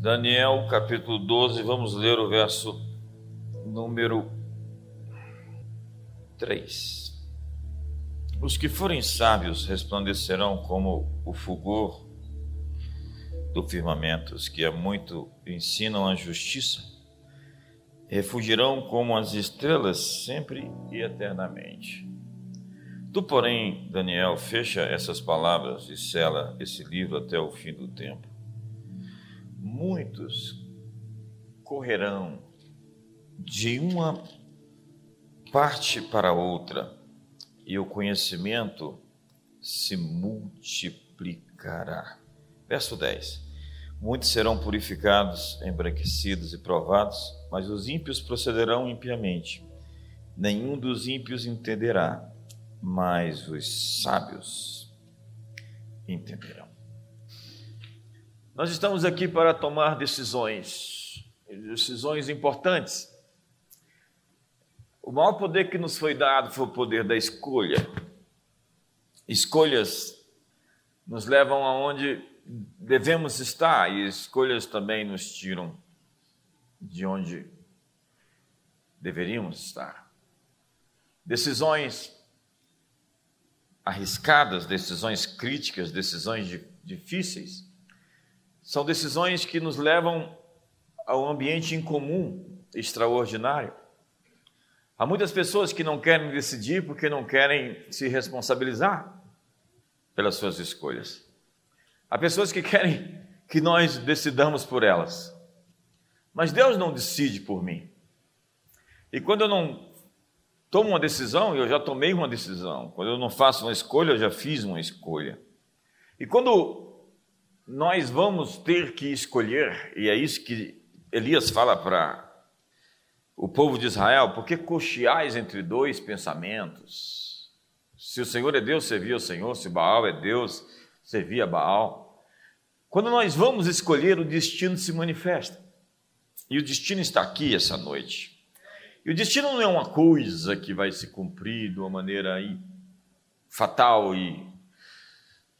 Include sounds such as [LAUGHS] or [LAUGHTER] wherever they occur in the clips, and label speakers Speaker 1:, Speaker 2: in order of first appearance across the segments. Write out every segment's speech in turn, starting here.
Speaker 1: Daniel capítulo 12, vamos ler o verso número 3. Os que forem sábios resplandecerão como o fulgor do firmamento, os que há muito ensinam a justiça, refugirão como as estrelas sempre e eternamente. Tu, porém, Daniel, fecha essas palavras e sela esse livro até o fim do tempo. Muitos correrão de uma parte para outra e o conhecimento se multiplicará. Verso 10. Muitos serão purificados, embranquecidos e provados, mas os ímpios procederão impiamente. Nenhum dos ímpios entenderá, mas os sábios entenderão. Nós estamos aqui para tomar decisões, decisões importantes. O maior poder que nos foi dado foi o poder da escolha. Escolhas nos levam aonde devemos estar e escolhas também nos tiram de onde deveríamos estar. Decisões arriscadas, decisões críticas, decisões difíceis, são decisões que nos levam a um ambiente incomum, extraordinário. Há muitas pessoas que não querem decidir porque não querem se responsabilizar pelas suas escolhas. Há pessoas que querem que nós decidamos por elas. Mas Deus não decide por mim. E quando eu não tomo uma decisão, eu já tomei uma decisão. Quando eu não faço uma escolha, eu já fiz uma escolha. E quando nós vamos ter que escolher, e é isso que Elias fala para o povo de Israel, porque cocheais entre dois pensamentos? Se o Senhor é Deus, servia o Senhor, se Baal é Deus, servia Baal. Quando nós vamos escolher, o destino se manifesta. E o destino está aqui essa noite. E o destino não é uma coisa que vai se cumprir de uma maneira aí fatal e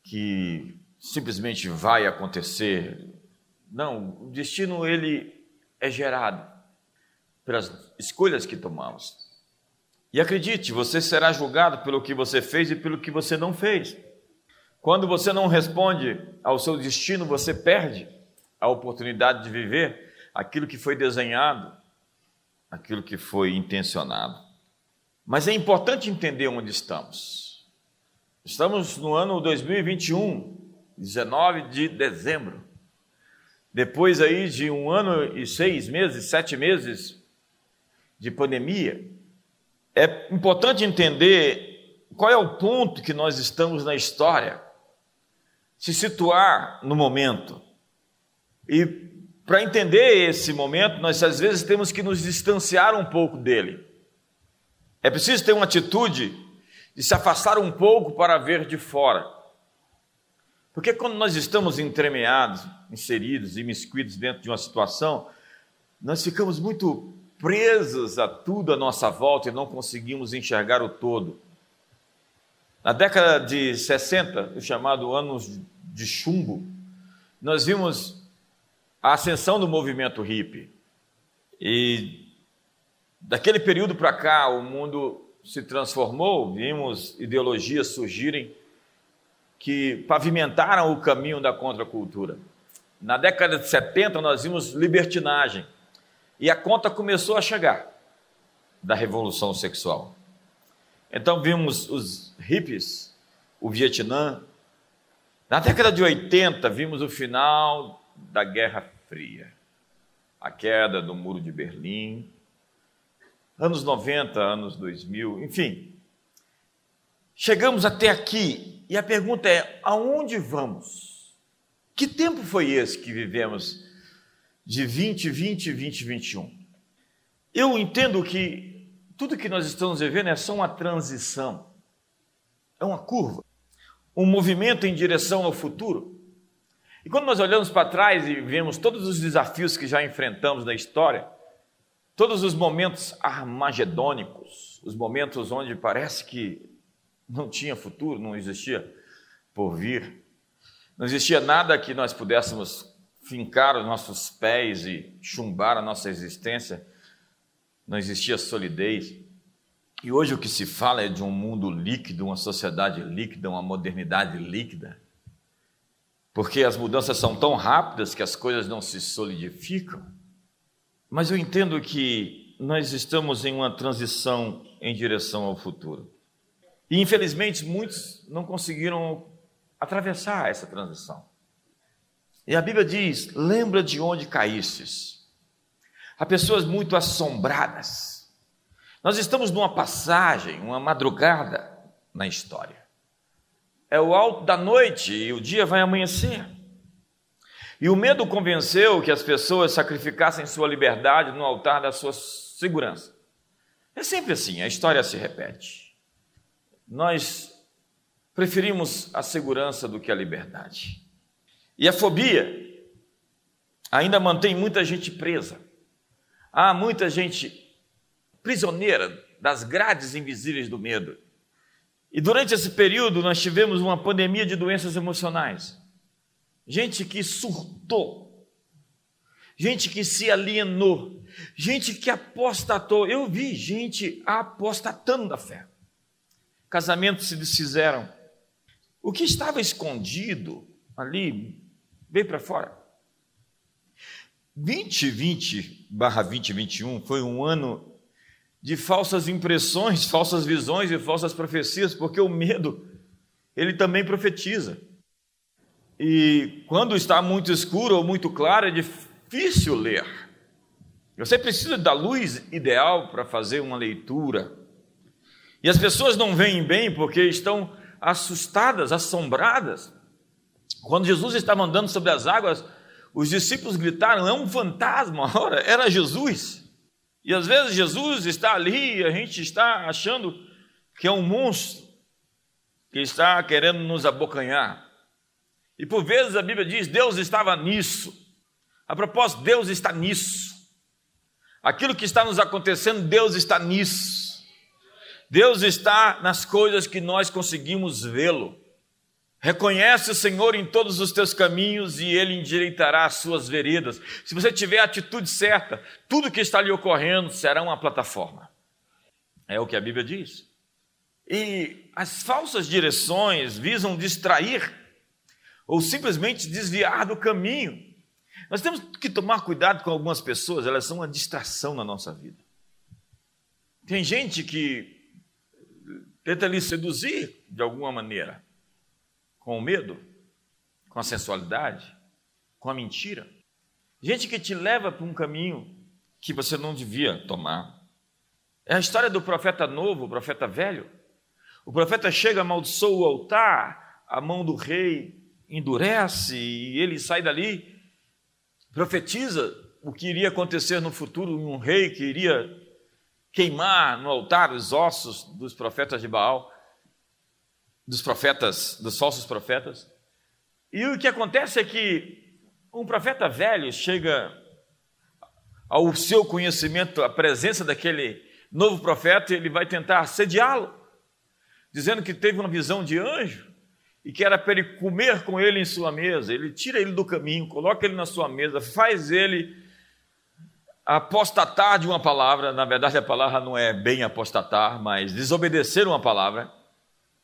Speaker 1: que simplesmente vai acontecer. Não, o destino ele é gerado pelas escolhas que tomamos. E acredite, você será julgado pelo que você fez e pelo que você não fez. Quando você não responde ao seu destino, você perde a oportunidade de viver aquilo que foi desenhado, aquilo que foi intencionado. Mas é importante entender onde estamos. Estamos no ano 2021, 19 de dezembro. Depois aí de um ano e seis meses, sete meses de pandemia, é importante entender qual é o ponto que nós estamos na história se situar no momento. E para entender esse momento, nós às vezes temos que nos distanciar um pouco dele. É preciso ter uma atitude de se afastar um pouco para ver de fora. Porque quando nós estamos entremeados, inseridos, imiscuídos dentro de uma situação, nós ficamos muito presos a tudo à nossa volta e não conseguimos enxergar o todo. Na década de 60, o chamado anos de chumbo, nós vimos a ascensão do movimento hippie. E daquele período para cá, o mundo se transformou, vimos ideologias surgirem que pavimentaram o caminho da contracultura. Na década de 70, nós vimos libertinagem. E a conta começou a chegar da revolução sexual. Então vimos os hippies, o Vietnã. Na década de 80, vimos o final da Guerra Fria, a queda do Muro de Berlim. Anos 90, anos 2000, enfim. Chegamos até aqui e a pergunta é: aonde vamos? Que tempo foi esse que vivemos de 2020 e 2021? Eu entendo que tudo que nós estamos vivendo é só uma transição, é uma curva, um movimento em direção ao futuro. E quando nós olhamos para trás e vemos todos os desafios que já enfrentamos na história, todos os momentos armagedônicos, os momentos onde parece que não tinha futuro, não existia por vir, não existia nada que nós pudéssemos fincar os nossos pés e chumbar a nossa existência, não existia solidez. E hoje o que se fala é de um mundo líquido, uma sociedade líquida, uma modernidade líquida. Porque as mudanças são tão rápidas que as coisas não se solidificam. Mas eu entendo que nós estamos em uma transição em direção ao futuro. E infelizmente muitos não conseguiram atravessar essa transição. E a Bíblia diz: lembra de onde caístes. Há pessoas muito assombradas nós estamos numa passagem, uma madrugada na história. É o alto da noite e o dia vai amanhecer. E o medo convenceu que as pessoas sacrificassem sua liberdade no altar da sua segurança. É sempre assim, a história se repete. Nós preferimos a segurança do que a liberdade. E a fobia ainda mantém muita gente presa. Há muita gente prisioneira das grades invisíveis do medo. E durante esse período nós tivemos uma pandemia de doenças emocionais. Gente que surtou, gente que se alienou, gente que apostatou. Eu vi gente apostatando da fé. Casamentos se desfizeram. O que estava escondido ali veio para fora. 2020/2021 foi um ano de falsas impressões, falsas visões e falsas profecias, porque o medo, ele também profetiza. E quando está muito escuro ou muito claro, é difícil ler. Você precisa da luz ideal para fazer uma leitura. E as pessoas não veem bem porque estão assustadas, assombradas. Quando Jesus estava andando sobre as águas, os discípulos gritaram: é um fantasma. [LAUGHS] Ora, era Jesus. E às vezes Jesus está ali e a gente está achando que é um monstro que está querendo nos abocanhar. E por vezes a Bíblia diz: Deus estava nisso. A propósito, Deus está nisso. Aquilo que está nos acontecendo, Deus está nisso. Deus está nas coisas que nós conseguimos vê-lo. Reconhece o Senhor em todos os teus caminhos e Ele endireitará as suas veredas. Se você tiver a atitude certa, tudo que está lhe ocorrendo será uma plataforma. É o que a Bíblia diz. E as falsas direções visam distrair ou simplesmente desviar do caminho. Nós temos que tomar cuidado com algumas pessoas, elas são uma distração na nossa vida. Tem gente que tenta lhe seduzir de alguma maneira com o medo, com a sensualidade, com a mentira. Gente que te leva para um caminho que você não devia tomar. É a história do profeta novo, o profeta velho. O profeta chega, amaldiçoa o altar, a mão do rei endurece e ele sai dali, profetiza o que iria acontecer no futuro, um rei que iria queimar no altar os ossos dos profetas de Baal dos profetas, dos falsos profetas. E o que acontece é que um profeta velho chega ao seu conhecimento, à presença daquele novo profeta, e ele vai tentar assediá-lo, dizendo que teve uma visão de anjo e que era para ele comer com ele em sua mesa. Ele tira ele do caminho, coloca ele na sua mesa, faz ele apostatar de uma palavra. Na verdade, a palavra não é bem apostatar, mas desobedecer uma palavra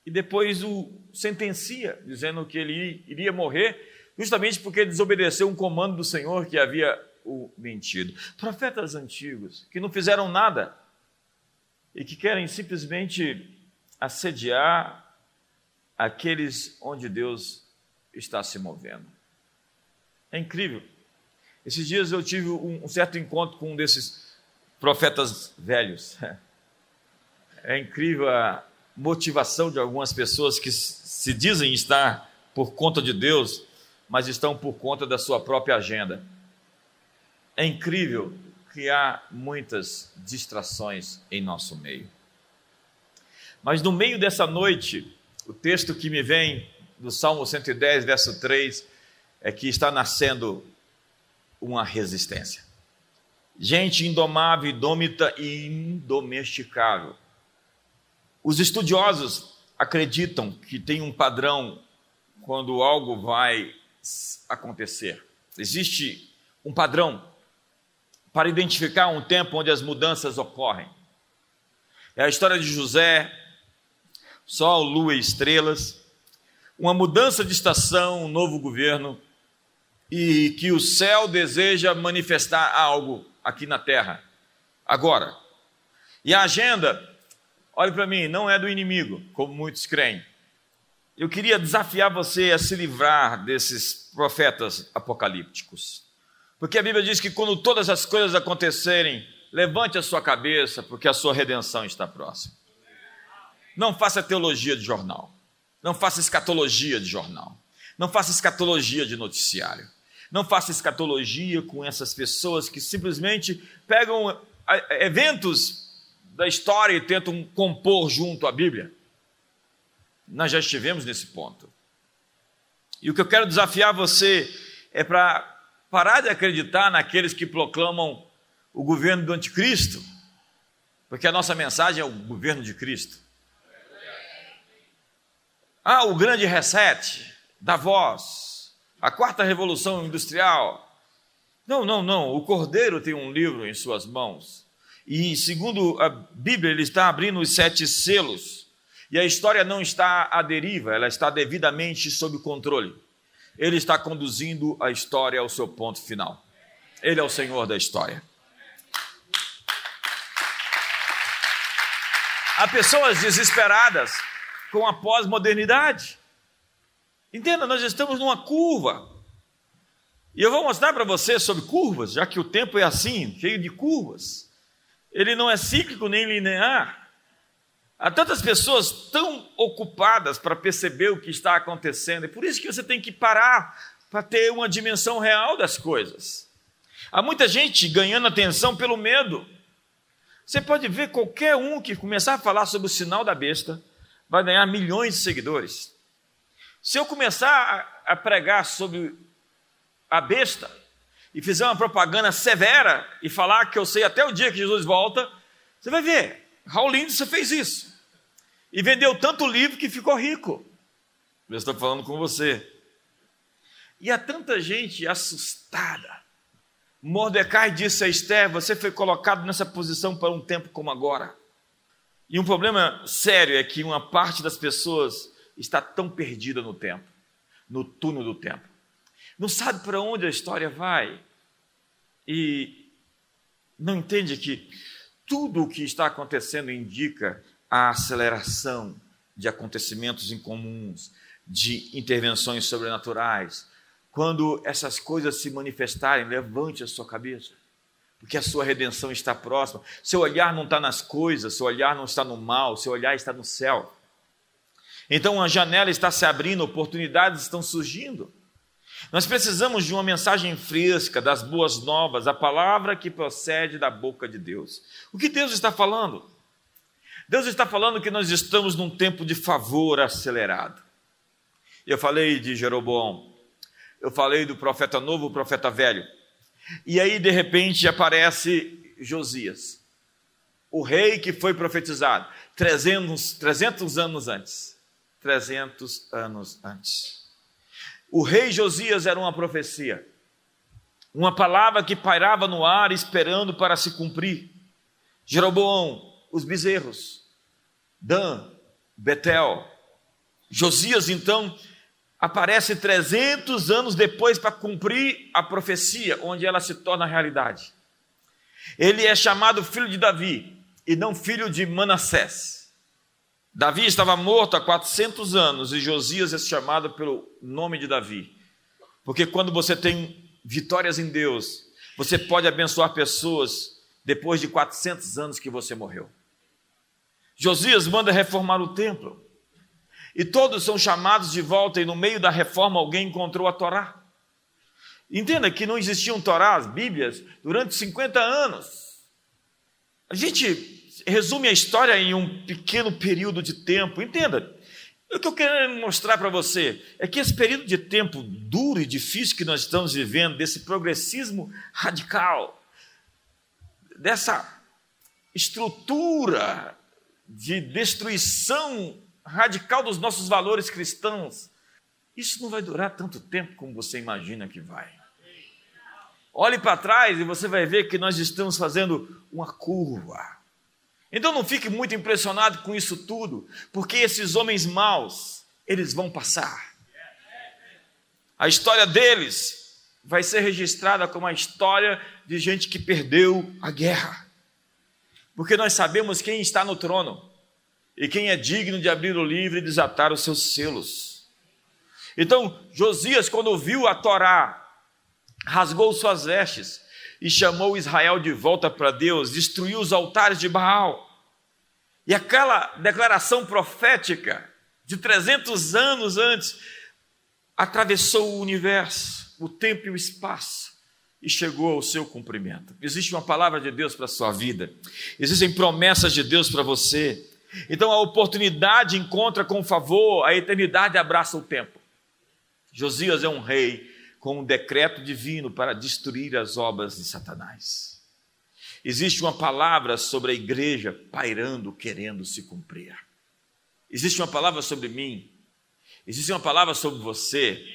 Speaker 1: e depois o sentencia, dizendo que ele iria morrer, justamente porque desobedeceu um comando do Senhor que havia o mentido. Profetas antigos que não fizeram nada e que querem simplesmente assediar aqueles onde Deus está se movendo. É incrível. Esses dias eu tive um certo encontro com um desses profetas velhos. [LAUGHS] É incrível a, motivação de algumas pessoas que se dizem estar por conta de Deus, mas estão por conta da sua própria agenda. É incrível que há muitas distrações em nosso meio. Mas no meio dessa noite, o texto que me vem do Salmo 110, verso 3, é que está nascendo uma resistência. Gente indomável, indômita e indomesticável os estudiosos acreditam que tem um padrão quando algo vai acontecer. Existe um padrão para identificar um tempo onde as mudanças ocorrem. É a história de José, sol, lua e estrelas, uma mudança de estação, um novo governo, e que o céu deseja manifestar algo aqui na terra, agora. E a agenda, olhe para mim, não é do inimigo, como muitos creem. Eu queria desafiar você a se livrar desses profetas apocalípticos. Porque a Bíblia diz que quando todas as coisas acontecerem, levante a sua cabeça, porque a sua redenção está próxima. Não faça teologia de jornal. Não faça escatologia de jornal. Não faça escatologia de noticiário. Não faça escatologia com essas pessoas que simplesmente pegam eventos da história e tentam compor junto à Bíblia. Nós já estivemos nesse ponto. E o que eu quero desafiar você é para parar de acreditar naqueles que proclamam o governo do anticristo, porque a nossa mensagem é o governo de Cristo. Ah, o grande reset da voz, a quarta revolução industrial. Não, não, não. O Cordeiro tem um livro em suas mãos. E segundo a Bíblia, ele está abrindo os sete selos. E a história não está à deriva, ela está devidamente sob controle. Ele está conduzindo a história ao seu ponto final. Ele é o Senhor da história. Há pessoas desesperadas com a pós-modernidade. Entenda, nós estamos numa curva. E eu vou mostrar para você sobre curvas, já que o tempo é assim, cheio de curvas. Ele não é cíclico nem linear. Há tantas pessoas tão ocupadas para perceber o que está acontecendo, e por isso que você tem que parar para ter uma dimensão real das coisas. Há muita gente ganhando atenção pelo medo. Você pode ver qualquer um que começar a falar sobre o sinal da besta, vai ganhar milhões de seguidores. Se eu começar a, pregar sobre a besta e fizer uma propaganda severa e falar que eu sei até o dia que Jesus volta, você vai ver, Raul você fez isso. E vendeu tanto livro que ficou rico. Eu estou falando com você. E há tanta gente assustada. Mordecai disse a Esther: Você foi colocado nessa posição para um tempo como agora. E um problema sério é que uma parte das pessoas está tão perdida no tempo, no túnel do tempo. Não sabe para onde a história vai. E não entende que tudo o que está acontecendo indica a aceleração de acontecimentos incomuns, de intervenções sobrenaturais. Quando essas coisas se manifestarem, levante a sua cabeça porque a sua redenção está próxima. Seu olhar não está nas coisas, seu olhar não está no mal, seu olhar está no céu. Então a janela está se abrindo, oportunidades estão surgindo. Nós precisamos de uma mensagem fresca, das boas novas, a palavra que procede da boca de Deus. O que Deus está falando? Deus está falando que nós estamos num tempo de favor acelerado. Eu falei de Jeroboão, eu falei do profeta novo, profeta velho. E aí, de repente, aparece Josias, o rei que foi profetizado 300, 300 anos antes. 300 anos antes. O rei Josias era uma profecia, uma palavra que pairava no ar esperando para se cumprir. Jeroboão, os bezerros, Dan, Betel. Josias, então, aparece 300 anos depois para cumprir a profecia, onde ela se torna realidade. Ele é chamado filho de Davi e não filho de Manassés. Davi estava morto há 400 anos e Josias é chamado pelo nome de Davi. Porque quando você tem vitórias em Deus, você pode abençoar pessoas depois de 400 anos que você morreu. Josias manda reformar o templo. E todos são chamados de volta, e no meio da reforma alguém encontrou a Torá. Entenda que não existiam Torás, Bíblias, durante 50 anos. A gente resume a história em um pequeno período de tempo. Entenda, o que eu quero mostrar para você é que esse período de tempo duro e difícil que nós estamos vivendo, desse progressismo radical, dessa estrutura de destruição radical dos nossos valores cristãos, isso não vai durar tanto tempo como você imagina que vai. Olhe para trás e você vai ver que nós estamos fazendo uma curva. Então não fique muito impressionado com isso tudo, porque esses homens maus, eles vão passar. A história deles vai ser registrada como a história de gente que perdeu a guerra. Porque nós sabemos quem está no trono e quem é digno de abrir o livro e desatar os seus selos. Então, Josias, quando viu a Torá, rasgou suas vestes e chamou Israel de volta para Deus, destruiu os altares de Baal. E aquela declaração profética de 300 anos antes atravessou o universo, o tempo e o espaço e chegou ao seu cumprimento. Existe uma palavra de Deus para a sua vida, existem promessas de Deus para você. Então a oportunidade encontra com favor, a eternidade abraça o tempo. Josias é um rei com um decreto divino para destruir as obras de Satanás. Existe uma palavra sobre a igreja pairando, querendo se cumprir. Existe uma palavra sobre mim. Existe uma palavra sobre você.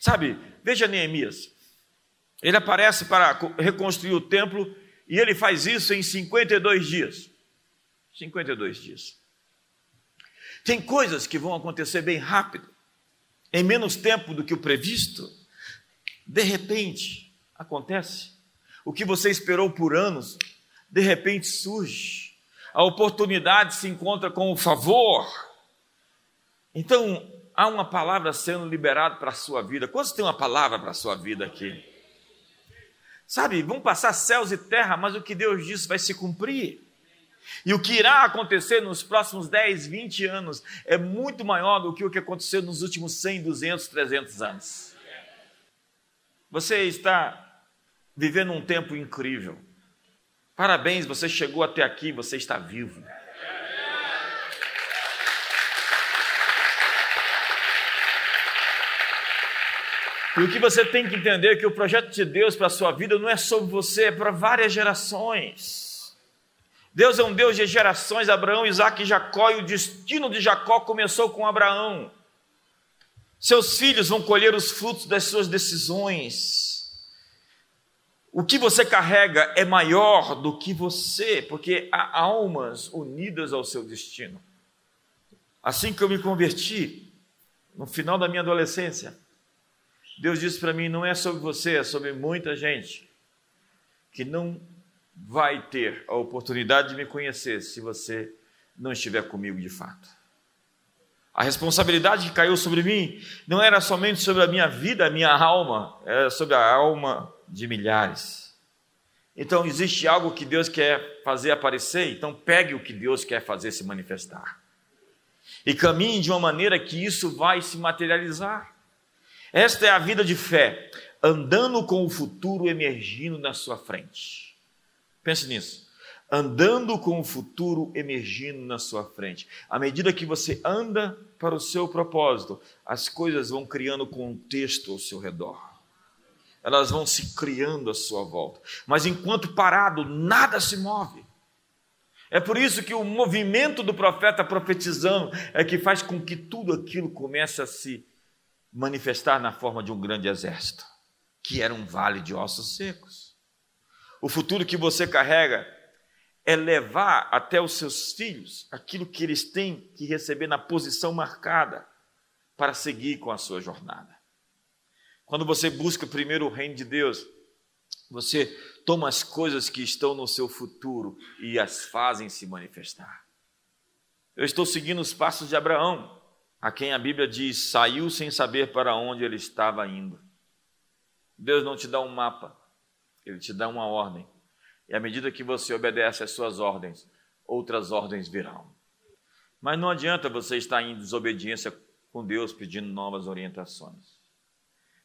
Speaker 1: Sabe, veja Neemias. Ele aparece para reconstruir o templo e ele faz isso em 52 dias. 52 dias. Tem coisas que vão acontecer bem rápido, em menos tempo do que o previsto. De repente, acontece. O que você esperou por anos, de repente surge. A oportunidade se encontra com o favor. Então, há uma palavra sendo liberada para a sua vida. Quantos tem uma palavra para a sua vida aqui? Sabe, vão passar céus e terra, mas o que Deus disse vai se cumprir. E o que irá acontecer nos próximos 10, 20 anos é muito maior do que o que aconteceu nos últimos 100, 200, 300 anos. Você está vivendo um tempo incrível. Parabéns, você chegou até aqui, você está vivo. E o que você tem que entender é que o projeto de Deus para a sua vida não é sobre você, é para várias gerações. Deus é um Deus de gerações, Abraão, Isaac e Jacó, e o destino de Jacó começou com Abraão. Seus filhos vão colher os frutos das suas decisões. O que você carrega é maior do que você, porque há almas unidas ao seu destino. Assim que eu me converti, no final da minha adolescência, Deus disse para mim: não é sobre você, é sobre muita gente que não vai ter a oportunidade de me conhecer se você não estiver comigo de fato. A responsabilidade que caiu sobre mim não era somente sobre a minha vida, a minha alma, era sobre a alma de milhares. Então existe algo que Deus quer fazer aparecer, então pegue o que Deus quer fazer se manifestar. E caminhe de uma maneira que isso vai se materializar. Esta é a vida de fé, andando com o futuro emergindo na sua frente. Pense nisso. Andando com o futuro emergindo na sua frente. À medida que você anda para o seu propósito, as coisas vão criando contexto ao seu redor. Elas vão se criando à sua volta. Mas enquanto parado, nada se move. É por isso que o movimento do profeta profetizando é que faz com que tudo aquilo comece a se manifestar na forma de um grande exército, que era um vale de ossos secos. O futuro que você carrega é levar até os seus filhos aquilo que eles têm que receber na posição marcada para seguir com a sua jornada. Quando você busca primeiro o reino de Deus, você toma as coisas que estão no seu futuro e as fazem se manifestar. Eu estou seguindo os passos de Abraão a quem a Bíblia diz saiu sem saber para onde ele estava indo. Deus não te dá um mapa, ele te dá uma ordem. E à medida que você obedece às suas ordens, outras ordens virão. Mas não adianta você estar em desobediência com Deus pedindo novas orientações.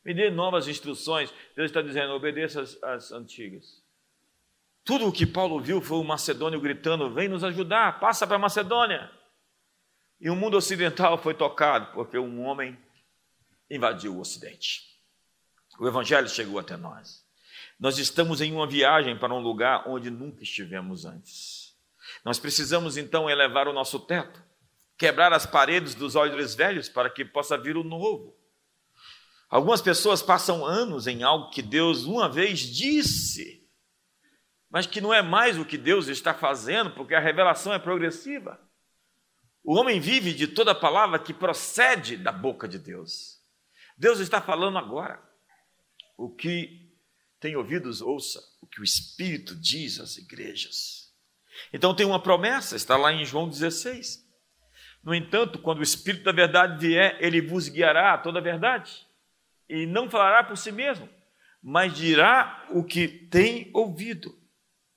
Speaker 1: Me dê novas instruções. Deus está dizendo: obedeça as, as antigas. Tudo o que Paulo viu foi o macedônio gritando: vem nos ajudar, passa para a Macedônia. E o mundo ocidental foi tocado porque um homem invadiu o Ocidente. O Evangelho chegou até nós. Nós estamos em uma viagem para um lugar onde nunca estivemos antes. Nós precisamos então elevar o nosso teto, quebrar as paredes dos olhos velhos para que possa vir o novo. Algumas pessoas passam anos em algo que Deus uma vez disse, mas que não é mais o que Deus está fazendo, porque a revelação é progressiva. O homem vive de toda palavra que procede da boca de Deus. Deus está falando agora. O que tem ouvidos, ouça o que o Espírito diz às igrejas. Então tem uma promessa, está lá em João 16. No entanto, quando o Espírito da verdade vier, ele vos guiará a toda a verdade. E não falará por si mesmo, mas dirá o que tem ouvido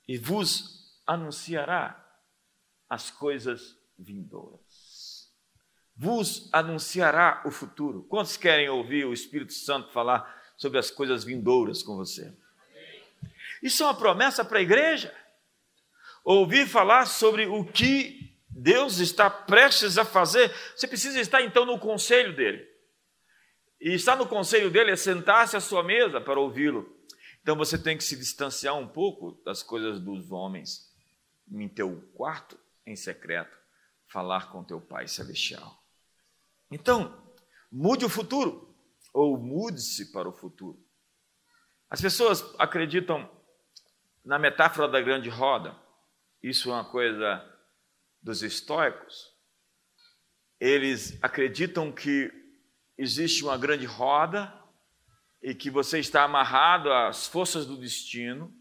Speaker 1: e vos anunciará as coisas vindouras. Vos anunciará o futuro. Quantos querem ouvir o Espírito Santo falar sobre as coisas vindouras com você? Isso é uma promessa para a igreja. Ouvir falar sobre o que Deus está prestes a fazer, você precisa estar então no conselho dele. E estar no conselho dele é sentar-se à sua mesa para ouvi-lo. Então você tem que se distanciar um pouco das coisas dos homens, em teu quarto, em secreto, falar com teu Pai Celestial. Então, mude o futuro, ou mude-se para o futuro. As pessoas acreditam na metáfora da grande roda, isso é uma coisa dos estoicos. Eles acreditam que existe uma grande roda e que você está amarrado às forças do destino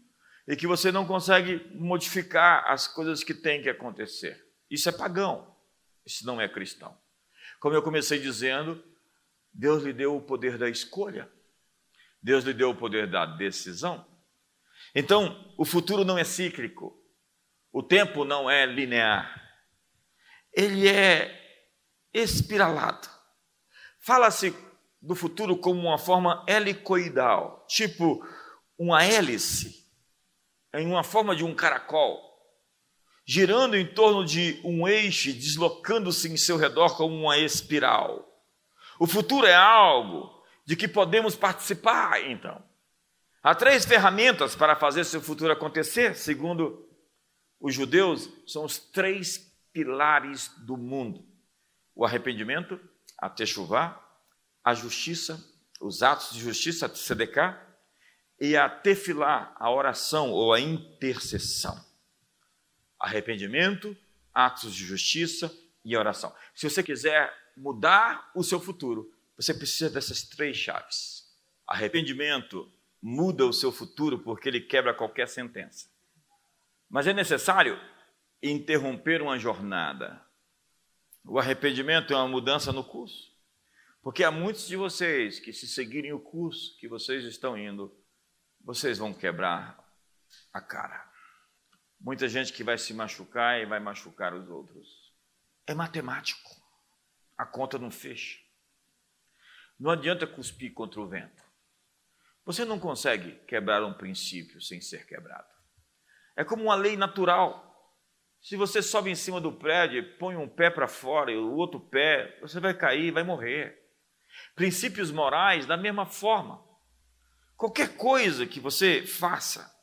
Speaker 1: e que você não consegue modificar as coisas que têm que acontecer. Isso é pagão, isso não é cristão. Como eu comecei dizendo, Deus lhe deu o poder da escolha, Deus lhe deu o poder da decisão. Então, o futuro não é cíclico, o tempo não é linear, ele é espiralado. Fala-se do futuro como uma forma helicoidal, tipo uma hélice, em uma forma de um caracol girando em torno de um eixo, deslocando-se em seu redor como uma espiral. O futuro é algo de que podemos participar, então. Há três ferramentas para fazer seu futuro acontecer, segundo os judeus, são os três pilares do mundo: o arrependimento, a techuvá, a justiça, os atos de justiça, a tzedekah, e a tefilá, a oração ou a intercessão arrependimento, atos de justiça e oração. Se você quiser mudar o seu futuro, você precisa dessas três chaves. Arrependimento muda o seu futuro porque ele quebra qualquer sentença. Mas é necessário interromper uma jornada. O arrependimento é uma mudança no curso. Porque há muitos de vocês que, se seguirem o curso que vocês estão indo, vocês vão quebrar a cara. Muita gente que vai se machucar e vai machucar os outros. É matemático. A conta não fecha. Não adianta cuspir contra o vento. Você não consegue quebrar um princípio sem ser quebrado. É como uma lei natural. Se você sobe em cima do prédio põe um pé para fora e o outro pé, você vai cair, vai morrer. Princípios morais, da mesma forma. Qualquer coisa que você faça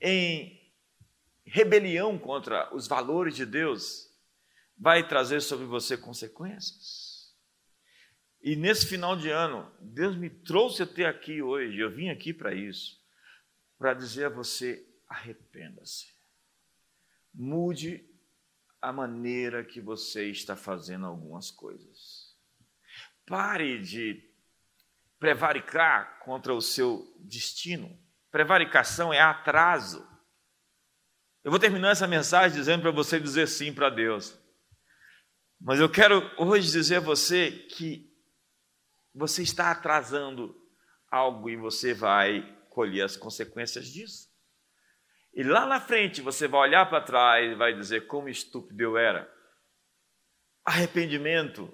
Speaker 1: em rebelião contra os valores de Deus vai trazer sobre você consequências. E nesse final de ano, Deus me trouxe até aqui hoje, eu vim aqui para isso, para dizer a você: arrependa-se. Mude a maneira que você está fazendo algumas coisas. Pare de prevaricar contra o seu destino. Prevaricação é atraso. Eu vou terminar essa mensagem dizendo para você dizer sim para Deus. Mas eu quero hoje dizer a você que você está atrasando algo e você vai colher as consequências disso. E lá na frente você vai olhar para trás e vai dizer como estúpido eu era. Arrependimento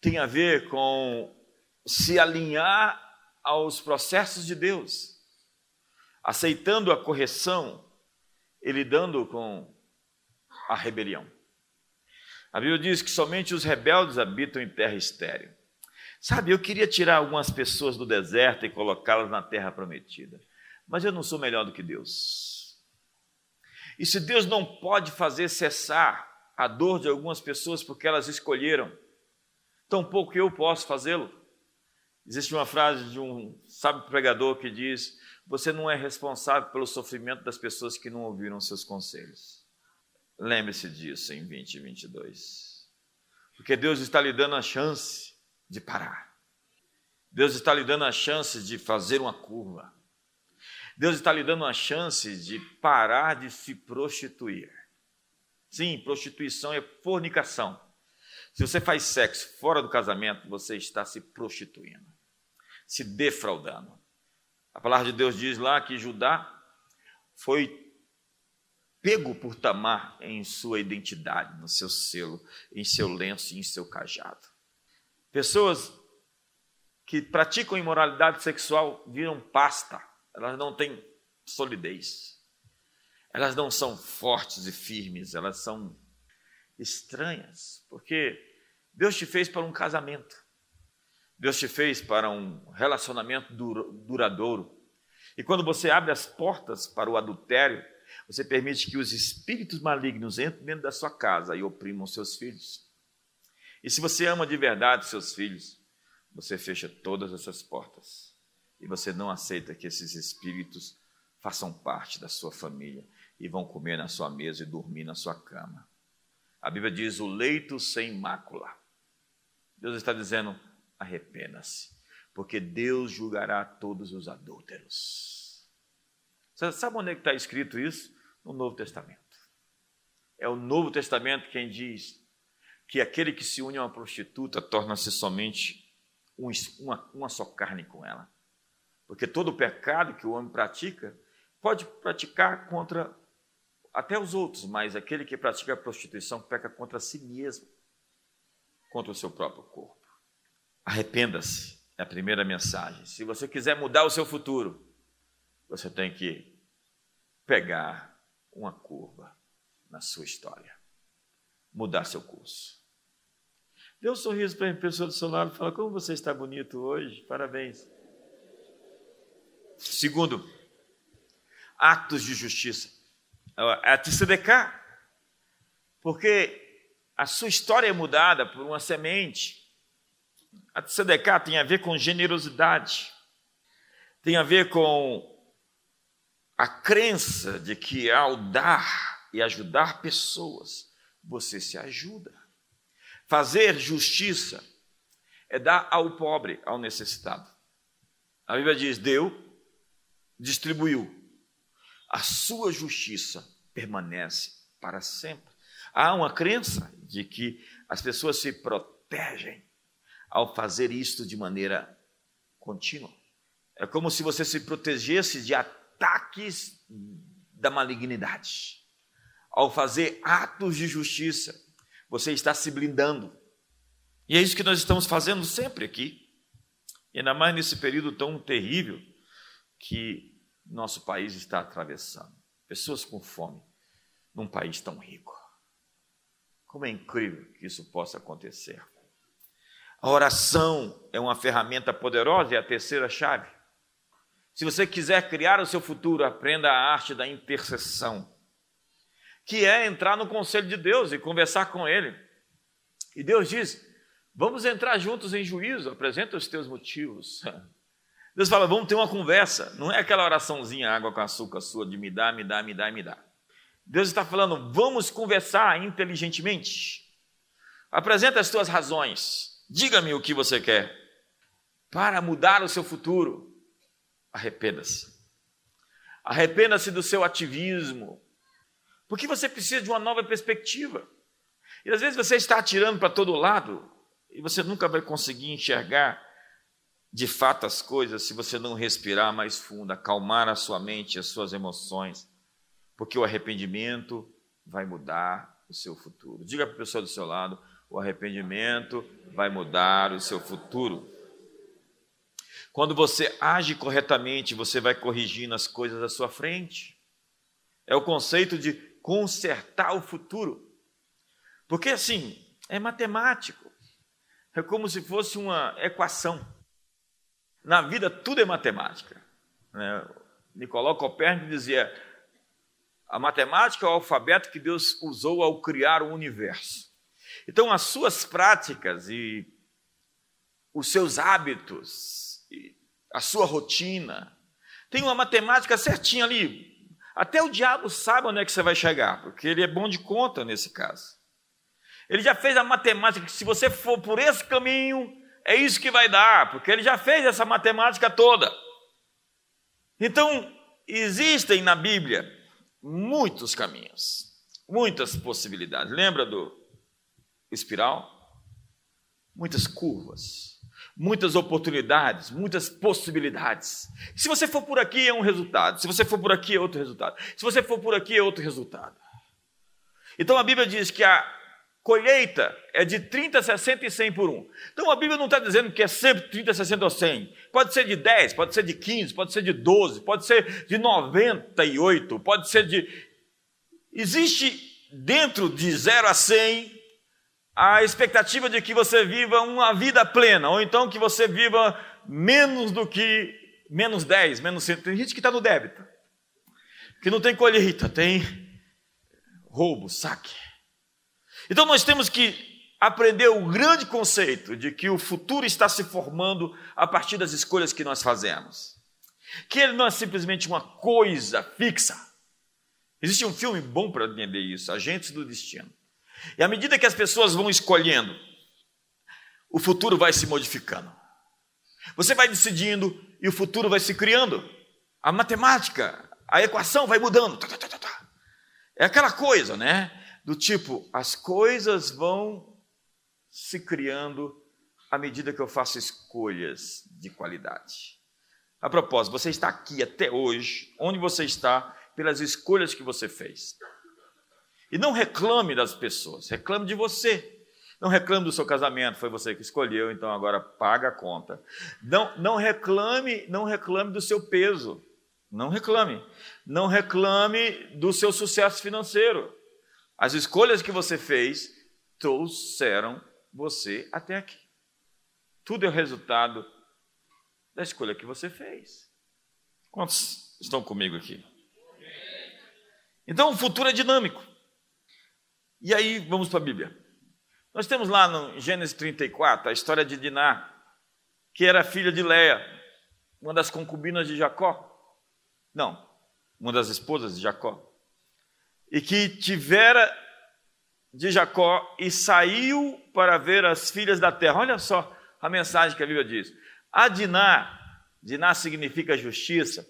Speaker 1: tem a ver com se alinhar aos processos de Deus, aceitando a correção e lidando com a rebelião. A Bíblia diz que somente os rebeldes habitam em terra estéril. Sabe, eu queria tirar algumas pessoas do deserto e colocá-las na terra prometida, mas eu não sou melhor do que Deus. E se Deus não pode fazer cessar a dor de algumas pessoas porque elas escolheram, tampouco eu posso fazê-lo. Existe uma frase de um sábio pregador que diz: Você não é responsável pelo sofrimento das pessoas que não ouviram seus conselhos. Lembre-se disso em 2022. Porque Deus está lhe dando a chance de parar. Deus está lhe dando a chance de fazer uma curva. Deus está lhe dando a chance de parar de se prostituir. Sim, prostituição é fornicação. Se você faz sexo fora do casamento, você está se prostituindo, se defraudando. A palavra de Deus diz lá que Judá foi pego por Tamar em sua identidade, no seu selo, em seu lenço e em seu cajado. Pessoas que praticam imoralidade sexual viram pasta, elas não têm solidez. Elas não são fortes e firmes, elas são estranhas, porque Deus te fez para um casamento. Deus te fez para um relacionamento duradouro. E quando você abre as portas para o adultério, você permite que os espíritos malignos entrem dentro da sua casa e oprimam seus filhos. E se você ama de verdade seus filhos, você fecha todas essas portas. E você não aceita que esses espíritos façam parte da sua família e vão comer na sua mesa e dormir na sua cama. A Bíblia diz: o leito sem mácula. Deus está dizendo: arrependa-se, porque Deus julgará todos os adúlteros. Você sabe onde é está escrito isso? No Novo Testamento. É o Novo Testamento quem diz que aquele que se une a uma prostituta torna-se somente um, uma, uma só carne com ela. Porque todo pecado que o homem pratica, pode praticar contra até os outros, mas aquele que pratica a prostituição peca contra si mesmo, contra o seu próprio corpo. Arrependa-se, é a primeira mensagem. Se você quiser mudar o seu futuro, você tem que pegar uma curva na sua história, mudar seu curso. Dê um sorriso para a pessoa do seu lado e fala: Como você está bonito hoje, parabéns. Segundo, atos de justiça a Tzedeká, porque a sua história é mudada por uma semente. A Tzedeká tem a ver com generosidade, tem a ver com a crença de que ao dar e ajudar pessoas, você se ajuda. Fazer justiça é dar ao pobre, ao necessitado. A Bíblia diz: deu, distribuiu, a sua justiça permanece para sempre. Há uma crença de que as pessoas se protegem ao fazer isto de maneira contínua. É como se você se protegesse de ataques da malignidade. Ao fazer atos de justiça, você está se blindando. E é isso que nós estamos fazendo sempre aqui. E ainda mais nesse período tão terrível que nosso país está atravessando. Pessoas com fome num país tão rico. Como é incrível que isso possa acontecer. A oração é uma ferramenta poderosa, é a terceira chave. Se você quiser criar o seu futuro, aprenda a arte da intercessão, que é entrar no conselho de Deus e conversar com Ele. E Deus diz: vamos entrar juntos em juízo, apresenta os teus motivos. [LAUGHS] Deus fala, vamos ter uma conversa. Não é aquela oraçãozinha água com açúcar sua de me dá, me dá, me dá, me dá. Deus está falando, vamos conversar inteligentemente. Apresenta as tuas razões. Diga-me o que você quer. Para mudar o seu futuro, arrependa-se. Arrependa-se do seu ativismo. Porque você precisa de uma nova perspectiva. E às vezes você está atirando para todo lado e você nunca vai conseguir enxergar de fato as coisas se você não respirar mais fundo, acalmar a sua mente, as suas emoções, porque o arrependimento vai mudar o seu futuro. Diga para a pessoa do seu lado: o arrependimento vai mudar o seu futuro. Quando você age corretamente, você vai corrigindo as coisas à sua frente. É o conceito de consertar o futuro. Porque assim, é matemático. É como se fosse uma equação. Na vida tudo é matemática. Né? Nicolau Copérnico dizia: a matemática é o alfabeto que Deus usou ao criar o universo. Então, as suas práticas e os seus hábitos, a sua rotina. Tem uma matemática certinha ali. Até o diabo sabe onde é que você vai chegar, porque ele é bom de conta nesse caso. Ele já fez a matemática que se você for por esse caminho, é isso que vai dar, porque ele já fez essa matemática toda. Então, existem na Bíblia muitos caminhos, muitas possibilidades. Lembra do espiral? Muitas curvas, muitas oportunidades, muitas possibilidades. Se você for por aqui, é um resultado. Se você for por aqui, é outro resultado. Se você for por aqui, é outro resultado. Então a Bíblia diz que a colheita é de 30, 60 e 100 por um. Então a Bíblia não está dizendo que é sempre 30, 60 ou 100. Pode ser de 10, pode ser de 15, pode ser de 12, pode ser de 98, pode ser de. Existe dentro de 0 a 100 a expectativa de que você viva uma vida plena, ou então que você viva menos do que menos 10, menos 100. Tem gente que está no débito, que não tem colheita, tem roubo, saque. Então nós temos que aprender o grande conceito de que o futuro está se formando a partir das escolhas que nós fazemos. Que ele não é simplesmente uma coisa fixa. Existe um filme bom para entender isso, Agentes do Destino. E à medida que as pessoas vão escolhendo, o futuro vai se modificando. Você vai decidindo e o futuro vai se criando. A matemática, a equação vai mudando. Tá, tá, tá, é aquela coisa, né? Do tipo, as coisas vão se criando à medida que eu faço escolhas de qualidade. A propósito, você está aqui até hoje, onde você está, pelas escolhas que você fez. E não reclame das pessoas, reclame de você. Não reclame do seu casamento, foi você que escolheu, então agora paga a conta. Não, não reclame, não reclame do seu peso. Não reclame. Não reclame do seu sucesso financeiro. As escolhas que você fez trouxeram você até aqui. Tudo é o resultado da escolha que você fez. Quantos estão comigo aqui? Então o futuro é dinâmico. E aí vamos para a Bíblia. Nós temos lá no Gênesis 34 a história de Diná, que era filha de Leia, uma das concubinas de Jacó. Não, uma das esposas de Jacó e que tivera de Jacó e saiu para ver as filhas da terra. Olha só a mensagem que a Bíblia diz. Adiná, Diná significa justiça,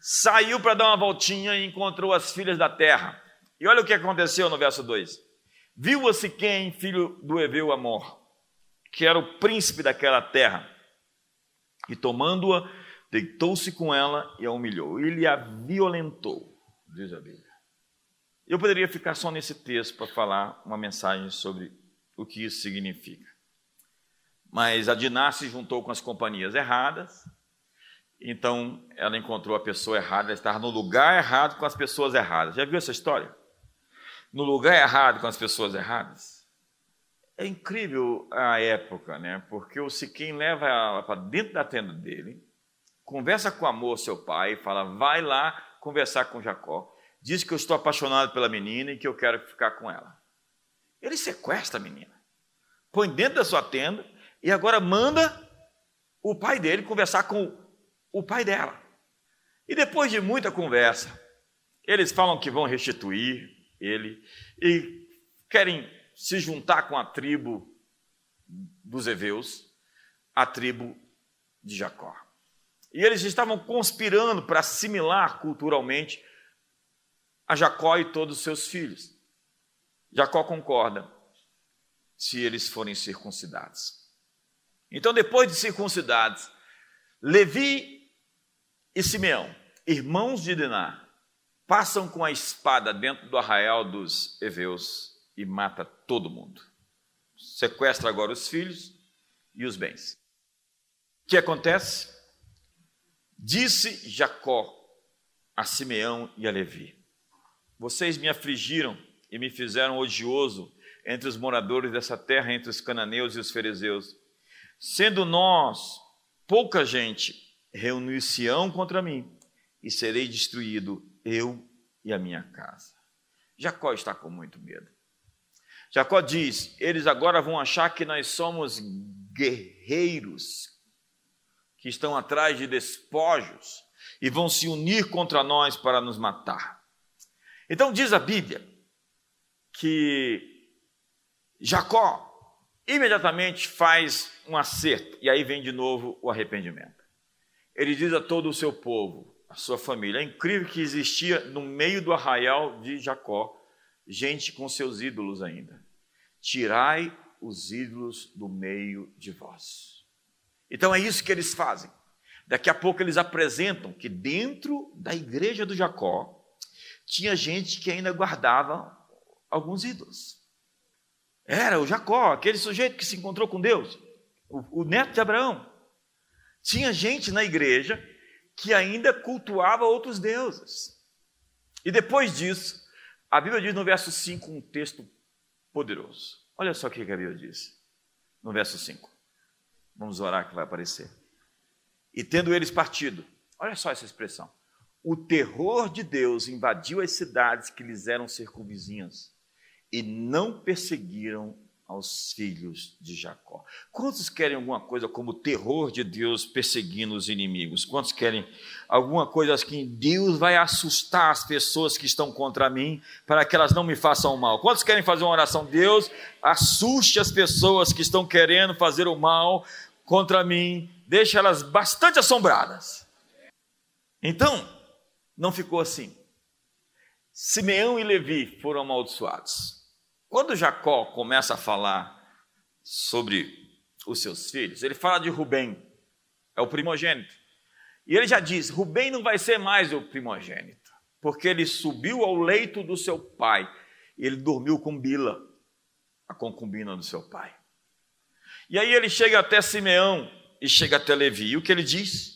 Speaker 1: saiu para dar uma voltinha e encontrou as filhas da terra. E olha o que aconteceu no verso 2. Viu-a Siquém, filho do Eveu Amor, que era o príncipe daquela terra, e tomando-a, deitou-se com ela e a humilhou. Ele a violentou, diz a Bíblia. Eu poderia ficar só nesse texto para falar uma mensagem sobre o que isso significa. Mas a Diná se juntou com as companhias erradas, então ela encontrou a pessoa errada, ela estava no lugar errado com as pessoas erradas. Já viu essa história? No lugar errado com as pessoas erradas? É incrível a época, né? Porque o Siquim leva ela para dentro da tenda dele, conversa com amor seu pai, fala: vai lá conversar com Jacó diz que eu estou apaixonado pela menina e que eu quero ficar com ela. Ele sequestra a menina, põe dentro da sua tenda e agora manda o pai dele conversar com o pai dela. E depois de muita conversa, eles falam que vão restituir ele e querem se juntar com a tribo dos heveus, a tribo de Jacó. E eles estavam conspirando para assimilar culturalmente a Jacó e todos os seus filhos. Jacó concorda se eles forem circuncidados. Então, depois de circuncidados, Levi e Simeão, irmãos de Diná, passam com a espada dentro do arraial dos heveus e mata todo mundo. Sequestra agora os filhos e os bens. O que acontece? Disse Jacó a Simeão e a Levi: vocês me afligiram e me fizeram odioso entre os moradores dessa terra, entre os cananeus e os fariseus. Sendo nós pouca gente, reunir-se-ão contra mim e serei destruído, eu e a minha casa. Jacó está com muito medo. Jacó diz: eles agora vão achar que nós somos guerreiros que estão atrás de despojos e vão se unir contra nós para nos matar. Então diz a Bíblia que Jacó imediatamente faz um acerto, e aí vem de novo o arrependimento. Ele diz a todo o seu povo, a sua família, é incrível que existia no meio do arraial de Jacó gente com seus ídolos ainda. Tirai os ídolos do meio de vós. Então é isso que eles fazem. Daqui a pouco eles apresentam que dentro da igreja do Jacó tinha gente que ainda guardava alguns ídolos. Era o Jacó, aquele sujeito que se encontrou com Deus, o, o neto de Abraão. Tinha gente na igreja que ainda cultuava outros deuses. E depois disso, a Bíblia diz no verso 5 um texto poderoso. Olha só o que a Bíblia diz no verso 5. Vamos orar que vai aparecer. E tendo eles partido, olha só essa expressão. O terror de Deus invadiu as cidades que lhes eram circunvizinhas e não perseguiram aos filhos de Jacó. Quantos querem alguma coisa como o terror de Deus perseguindo os inimigos? Quantos querem alguma coisa que Deus vai assustar as pessoas que estão contra mim para que elas não me façam mal? Quantos querem fazer uma oração? Deus, assuste as pessoas que estão querendo fazer o mal contra mim, deixe elas bastante assombradas. Então, não ficou assim. Simeão e Levi foram amaldiçoados. Quando Jacó começa a falar sobre os seus filhos, ele fala de Rubem, é o primogênito. E ele já diz: Rubem não vai ser mais o primogênito, porque ele subiu ao leito do seu pai e ele dormiu com Bila, a concubina do seu pai. E aí ele chega até Simeão e chega até Levi. E o que ele diz?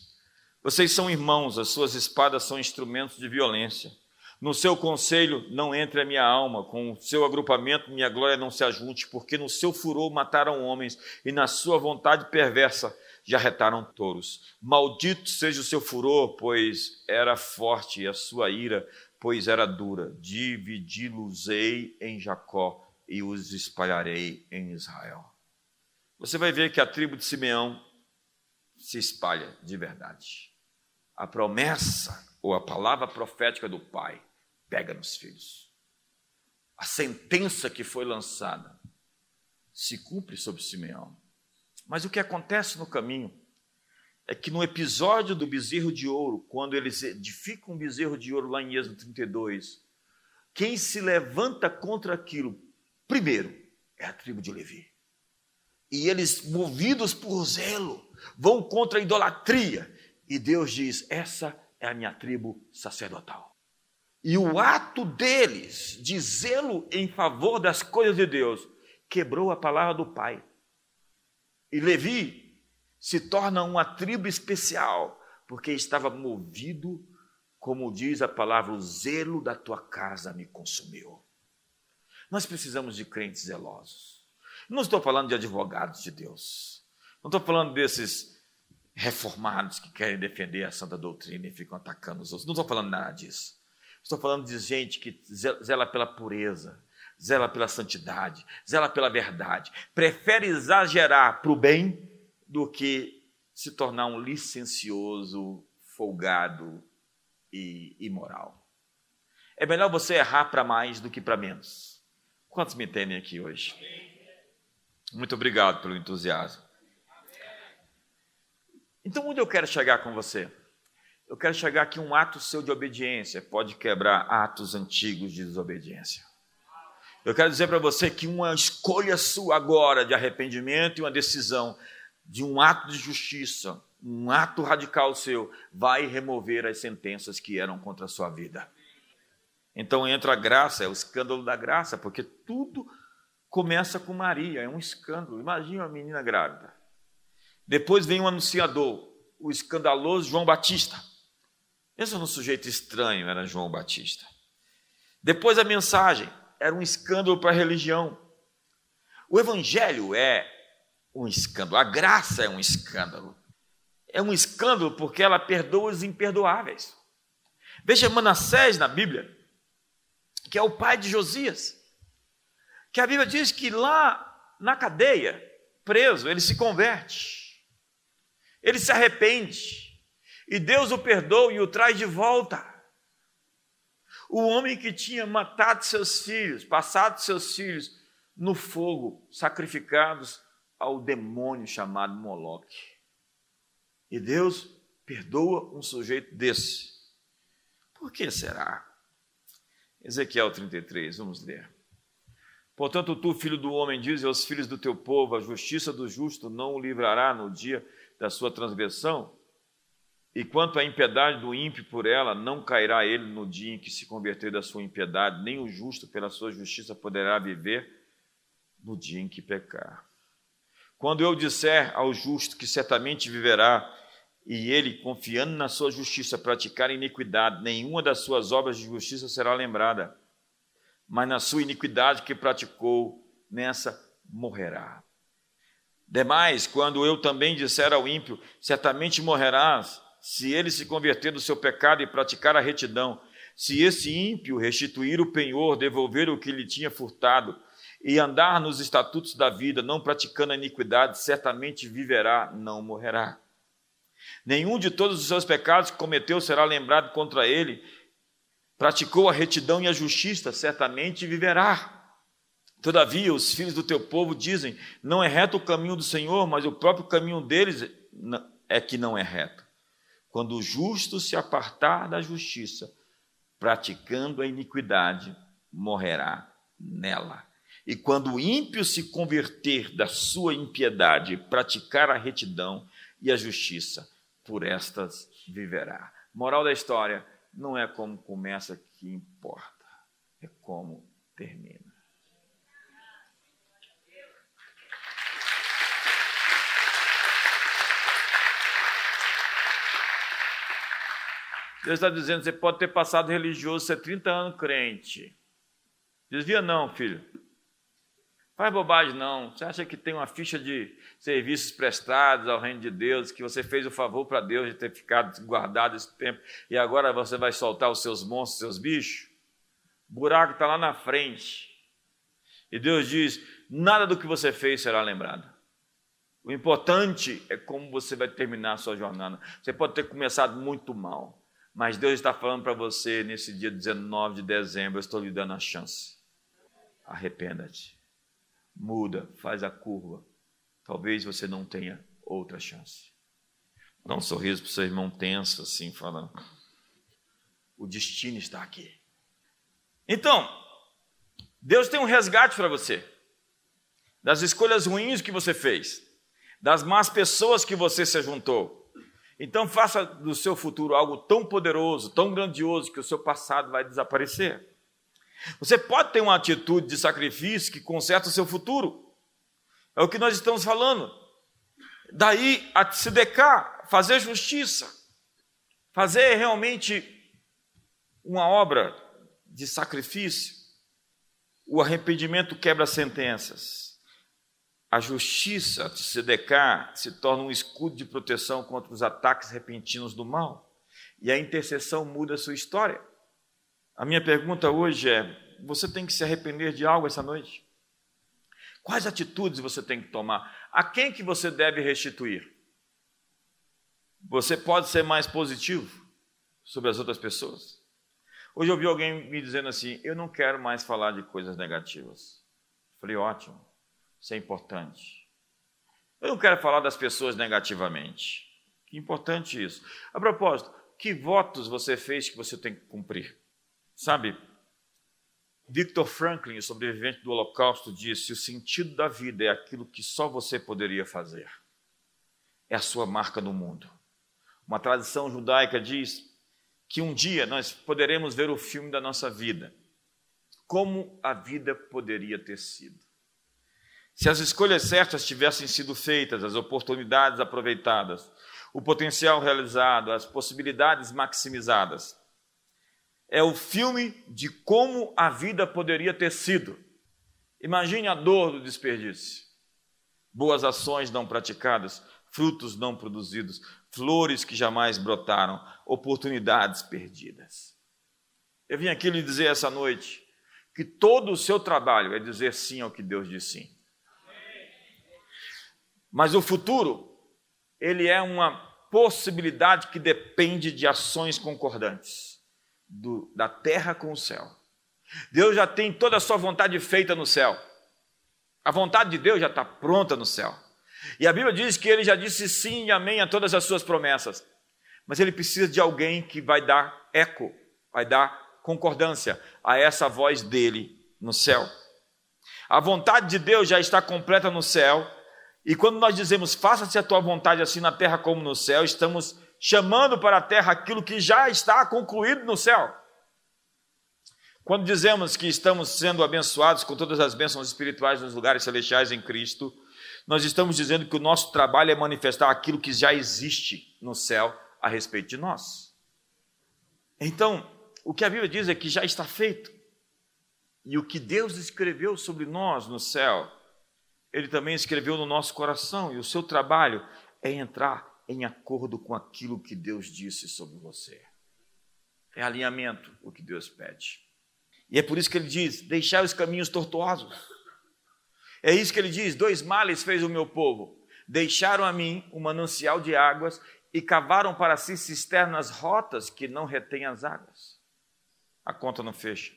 Speaker 1: Vocês são irmãos, as suas espadas são instrumentos de violência. No seu conselho não entre a minha alma, com o seu agrupamento minha glória não se ajunte, porque no seu furor mataram homens e na sua vontade perversa já retaram touros. Maldito seja o seu furor, pois era forte, e a sua ira, pois era dura. Dividi-los-ei em Jacó e os espalharei em Israel. Você vai ver que a tribo de Simeão se espalha de verdade. A promessa ou a palavra profética do Pai pega nos filhos. A sentença que foi lançada se cumpre sobre Simeão. Mas o que acontece no caminho é que no episódio do bezerro de ouro, quando eles edificam um bezerro de ouro lá em Êxodo 32, quem se levanta contra aquilo, primeiro, é a tribo de Levi. E eles, movidos por zelo, vão contra a idolatria. E Deus diz: essa é a minha tribo sacerdotal. E o ato deles de zelo em favor das coisas de Deus quebrou a palavra do Pai. E Levi se torna uma tribo especial, porque estava movido, como diz a palavra, o zelo da tua casa me consumiu. Nós precisamos de crentes zelosos. Não estou falando de advogados de Deus. Não estou falando desses reformados que querem defender a santa doutrina e ficam atacando os outros. Não estou falando nada disso. Estou falando de gente que zela pela pureza, zela pela santidade, zela pela verdade. Prefere exagerar para o bem do que se tornar um licencioso, folgado e imoral. É melhor você errar para mais do que para menos. Quantos me entendem aqui hoje? Muito obrigado pelo entusiasmo. Então, onde eu quero chegar com você? Eu quero chegar aqui um ato seu de obediência pode quebrar atos antigos de desobediência. Eu quero dizer para você que uma escolha sua agora de arrependimento e uma decisão de um ato de justiça, um ato radical seu, vai remover as sentenças que eram contra a sua vida. Então entra a graça, é o escândalo da graça, porque tudo começa com Maria, é um escândalo. Imagina uma menina grávida. Depois vem um anunciador, o escandaloso João Batista. Pensa num sujeito estranho, era João Batista. Depois a mensagem era um escândalo para a religião. O evangelho é um escândalo, a graça é um escândalo. É um escândalo porque ela perdoa os imperdoáveis. Veja Manassés na Bíblia, que é o pai de Josias, que a Bíblia diz que lá na cadeia, preso, ele se converte, ele se arrepende, e Deus o perdoa e o traz de volta. O homem que tinha matado seus filhos, passado seus filhos no fogo, sacrificados ao demônio chamado Moloque. E Deus perdoa um sujeito desse. Por que será? Ezequiel 33, vamos ler. Portanto, tu, filho do homem, diz aos filhos do teu povo: a justiça do justo não o livrará no dia da sua transgressão, e quanto à impiedade do ímpio por ela, não cairá ele no dia em que se converter da sua impiedade, nem o justo pela sua justiça poderá viver no dia em que pecar. Quando eu disser ao justo que certamente viverá, e ele, confiando na sua justiça, praticar iniquidade, nenhuma das suas obras de justiça será lembrada, mas na sua iniquidade que praticou, nessa morrerá. Demais, quando eu também disser ao ímpio, certamente morrerás, se ele se converter do seu pecado e praticar a retidão, se esse ímpio restituir o penhor, devolver o que lhe tinha furtado, e andar nos estatutos da vida, não praticando a iniquidade, certamente viverá, não morrerá. Nenhum de todos os seus pecados que cometeu será lembrado contra ele. Praticou a retidão e a justiça, certamente viverá. Todavia, os filhos do teu povo dizem: Não é reto o caminho do Senhor, mas o próprio caminho deles é que não é reto. Quando o justo se apartar da justiça, praticando a iniquidade, morrerá nela. E quando o ímpio se converter da sua impiedade, praticar a retidão e a justiça, por estas viverá. Moral da história: não é como começa que importa, é como termina. Deus está dizendo: você pode ter passado religioso, ser 30 anos crente. Desvia, não, filho. Faz bobagem não. Você acha que tem uma ficha de serviços prestados ao reino de Deus, que você fez o favor para Deus de ter ficado guardado esse tempo e agora você vai soltar os seus monstros, seus bichos? O buraco está lá na frente. E Deus diz: nada do que você fez será lembrado. O importante é como você vai terminar a sua jornada. Você pode ter começado muito mal, mas Deus está falando para você nesse dia 19 de dezembro: eu estou lhe dando a chance. Arrependa-te muda, faz a curva. Talvez você não tenha outra chance. Dá um sorriso para o seu irmão tenso, assim, falando: o destino está aqui. Então, Deus tem um resgate para você das escolhas ruins que você fez, das más pessoas que você se juntou. Então, faça do seu futuro algo tão poderoso, tão grandioso, que o seu passado vai desaparecer. Você pode ter uma atitude de sacrifício que conserta o seu futuro. É o que nós estamos falando. Daí a se decar, fazer justiça, fazer realmente uma obra de sacrifício. O arrependimento quebra sentenças. A justiça de se decar se torna um escudo de proteção contra os ataques repentinos do mal. E a intercessão muda a sua história. A minha pergunta hoje é: você tem que se arrepender de algo essa noite? Quais atitudes você tem que tomar? A quem que você deve restituir? Você pode ser mais positivo sobre as outras pessoas? Hoje eu ouvi alguém me dizendo assim: eu não quero mais falar de coisas negativas. Falei, ótimo, isso é importante. Eu não quero falar das pessoas negativamente. Que importante isso. A propósito, que votos você fez que você tem que cumprir? Sabe, Victor Franklin, o sobrevivente do Holocausto, disse: o sentido da vida é aquilo que só você poderia fazer. É a sua marca no mundo. Uma tradição judaica diz que um dia nós poderemos ver o filme da nossa vida. Como a vida poderia ter sido. Se as escolhas certas tivessem sido feitas, as oportunidades aproveitadas, o potencial realizado, as possibilidades maximizadas, é o filme de como a vida poderia ter sido. Imagine a dor do desperdício. Boas ações não praticadas, frutos não produzidos, flores que jamais brotaram, oportunidades perdidas. Eu vim aqui lhe dizer essa noite que todo o seu trabalho é dizer sim ao que Deus diz sim. Mas o futuro, ele é uma possibilidade que depende de ações concordantes do, da terra com o céu. Deus já tem toda a sua vontade feita no céu. A vontade de Deus já está pronta no céu. E a Bíblia diz que ele já disse sim e amém a todas as suas promessas. Mas ele precisa de alguém que vai dar eco, vai dar concordância a essa voz dele no céu. A vontade de Deus já está completa no céu, e quando nós dizemos faça-se a tua vontade assim na terra como no céu, estamos chamando para a terra aquilo que já está concluído no céu. Quando dizemos que estamos sendo abençoados com todas as bênçãos espirituais nos lugares celestiais em Cristo, nós estamos dizendo que o nosso trabalho é manifestar aquilo que já existe no céu a respeito de nós. Então, o que a Bíblia diz é que já está feito. E o que Deus escreveu sobre nós no céu, Ele também escreveu no nosso coração, e o seu trabalho é entrar em acordo com aquilo que Deus disse sobre você. É alinhamento o que Deus pede. E é por isso que ele diz: deixai os caminhos tortuosos. É isso que ele diz: dois males fez o meu povo. Deixaram a mim um manancial de águas e cavaram para si cisternas rotas que não retêm as águas. A conta não fecha.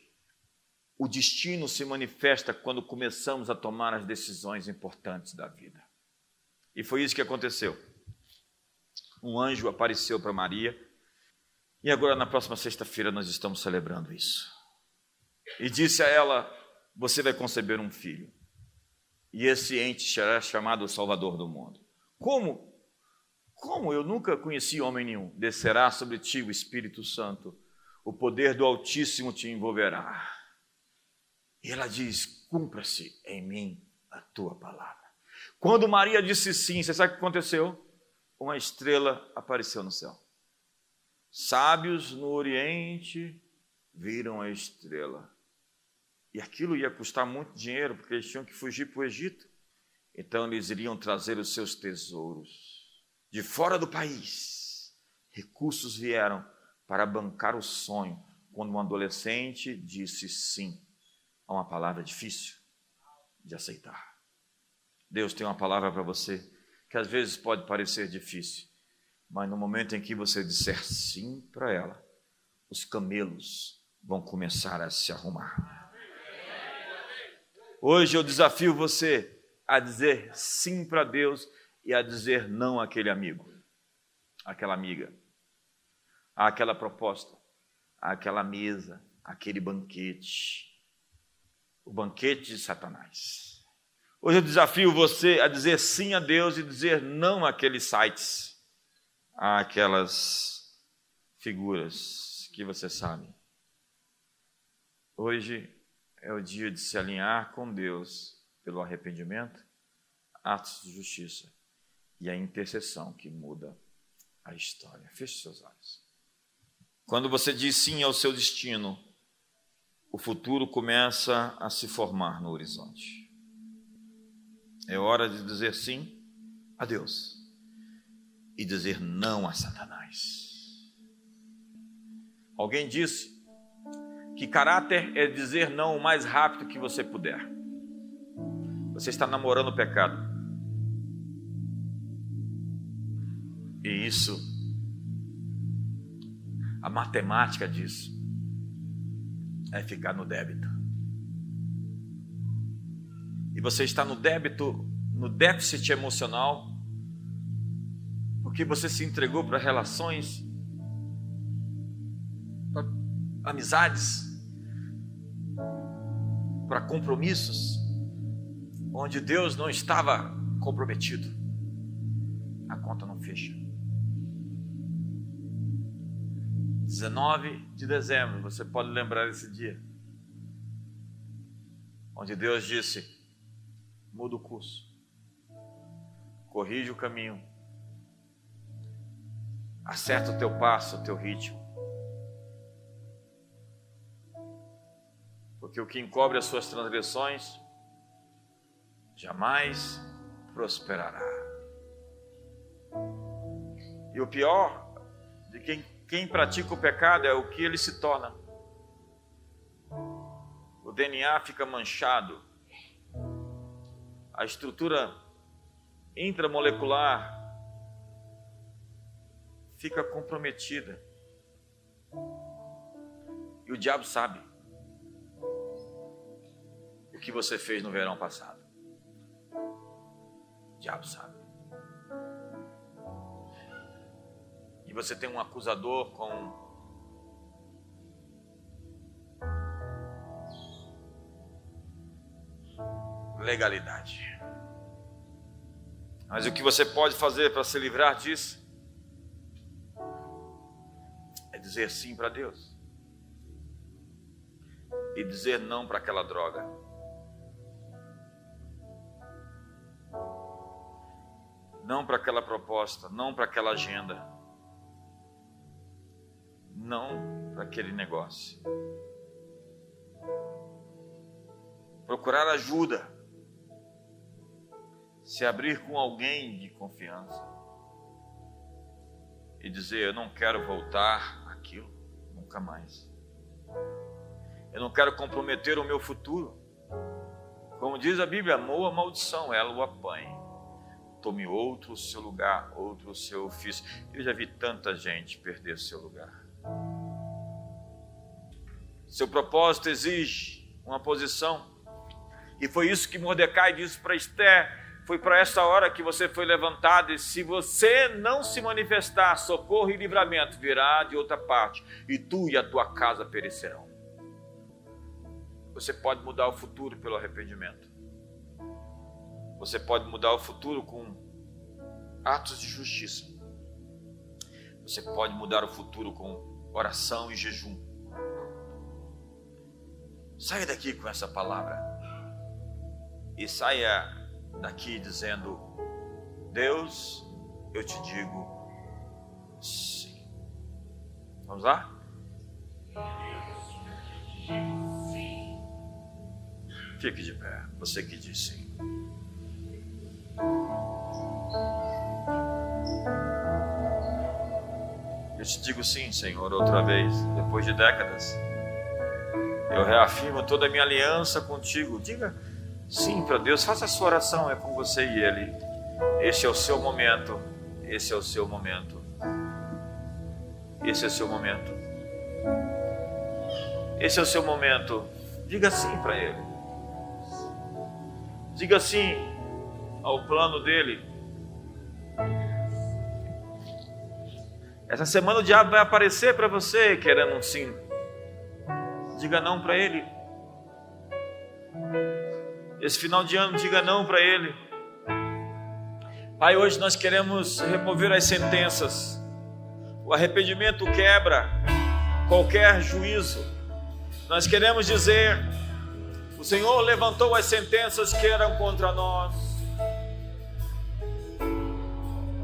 Speaker 1: O destino se manifesta quando começamos a tomar as decisões importantes da vida. E foi isso que aconteceu. Um anjo apareceu para Maria, e agora na próxima sexta-feira nós estamos celebrando isso. E disse a ela: Você vai conceber um filho, e esse ente será chamado Salvador do mundo. Como? Como eu nunca conheci homem nenhum, descerá sobre ti o Espírito Santo, o poder do Altíssimo te envolverá e ela diz: cumpra-se em mim a tua palavra. Quando Maria disse sim, você sabe o que aconteceu? Uma estrela apareceu no céu. Sábios no Oriente viram a estrela. E aquilo ia custar muito dinheiro, porque eles tinham que fugir para o Egito. Então eles iriam trazer os seus tesouros de fora do país. Recursos vieram para bancar o sonho quando um adolescente disse sim a uma palavra difícil de aceitar. Deus tem uma palavra para você que às vezes pode parecer difícil, mas no momento em que você disser sim para ela, os camelos vão começar a se arrumar. Hoje eu desafio você a dizer sim para Deus e a dizer não àquele amigo, àquela amiga, àquela proposta, àquela mesa, àquele banquete o banquete de Satanás. Hoje eu desafio você a dizer sim a Deus e dizer não àqueles sites, àquelas figuras que você sabe. Hoje é o dia de se alinhar com Deus pelo arrependimento, atos de justiça e a intercessão que muda a história. Feche seus olhos. Quando você diz sim ao seu destino, o futuro começa a se formar no horizonte. É hora de dizer sim a Deus e dizer não a Satanás. Alguém disse que caráter é dizer não o mais rápido que você puder. Você está namorando o pecado. E isso, a matemática diz é ficar no débito. E você está no débito, no déficit emocional, porque você se entregou para relações, para amizades, para compromissos, onde Deus não estava comprometido. A conta não fecha. 19 de dezembro, você pode lembrar esse dia, onde Deus disse: muda o curso, corrige o caminho, acerta o teu passo, o teu ritmo. Porque o que encobre as suas transgressões jamais prosperará. E o pior de quem quem pratica o pecado é o que ele se torna. O DNA fica manchado. A estrutura intramolecular fica comprometida. E o diabo sabe o que você fez no verão passado. O diabo sabe. Você tem um acusador com legalidade. Mas o que você pode fazer para se livrar disso? É dizer sim para Deus. E dizer não para aquela droga. Não para aquela proposta, não para aquela agenda. Não para aquele negócio. Procurar ajuda se abrir com alguém de confiança e dizer: Eu não quero voltar aquilo, nunca mais. Eu não quero comprometer o meu futuro. Como diz a Bíblia, amou a maldição, ela o apanhe. Tome outro seu lugar, outro seu ofício. Eu já vi tanta gente perder seu lugar. Seu propósito exige uma posição. E foi isso que Mordecai disse para Esther: foi para essa hora que você foi levantado, e se você não se manifestar, socorro e livramento virá de outra parte, e tu e a tua casa perecerão. Você pode mudar o futuro pelo arrependimento. Você pode mudar o futuro com atos de justiça. Você pode mudar o futuro com oração e jejum. Saia daqui com essa palavra. E saia daqui dizendo: Deus, eu te digo sim. Vamos lá? Fique de pé, você que diz sim. Eu te digo sim, Senhor, outra vez, depois de décadas. Eu reafirmo toda a minha aliança contigo. Diga Sim, para Deus, faça a sua oração, é com você e Ele. Este é o seu momento. Esse é o seu momento. Esse é o seu momento. Esse é o seu momento. Diga sim para Ele. Diga sim ao plano dele. Essa semana o diabo vai aparecer para você querendo um sim. Diga não para ele. Esse final de ano, diga não para Ele. Pai, hoje nós queremos remover as sentenças. O arrependimento quebra qualquer juízo. Nós queremos dizer: o Senhor levantou as sentenças que eram contra nós.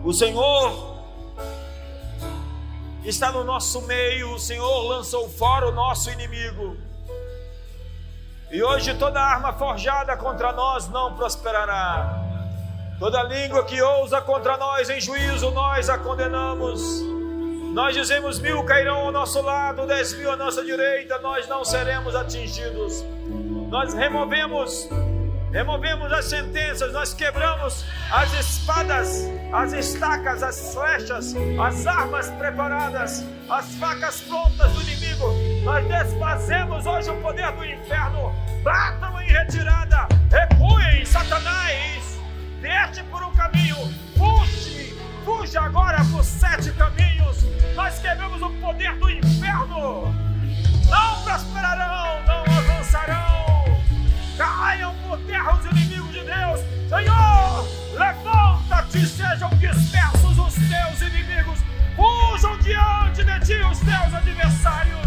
Speaker 1: O Senhor está no nosso meio, o Senhor lançou fora o nosso inimigo. E hoje toda arma forjada contra nós não prosperará. Toda língua que ousa contra nós em juízo, nós a condenamos. Nós dizemos mil cairão ao nosso lado, dez mil à nossa direita, nós não seremos atingidos. Nós removemos, removemos as sentenças, nós quebramos as espadas, as estacas, as flechas, as armas preparadas, as facas prontas do inimigo nós desfazemos hoje o poder do inferno. Batam em retirada. Recuem, Satanás. Deixe por um caminho. Fuge. Fuja agora por sete caminhos. Nós quebramos o poder do inferno. Não prosperarão, não dispersos os teus inimigos. Fujam diante de ti os teus adversários.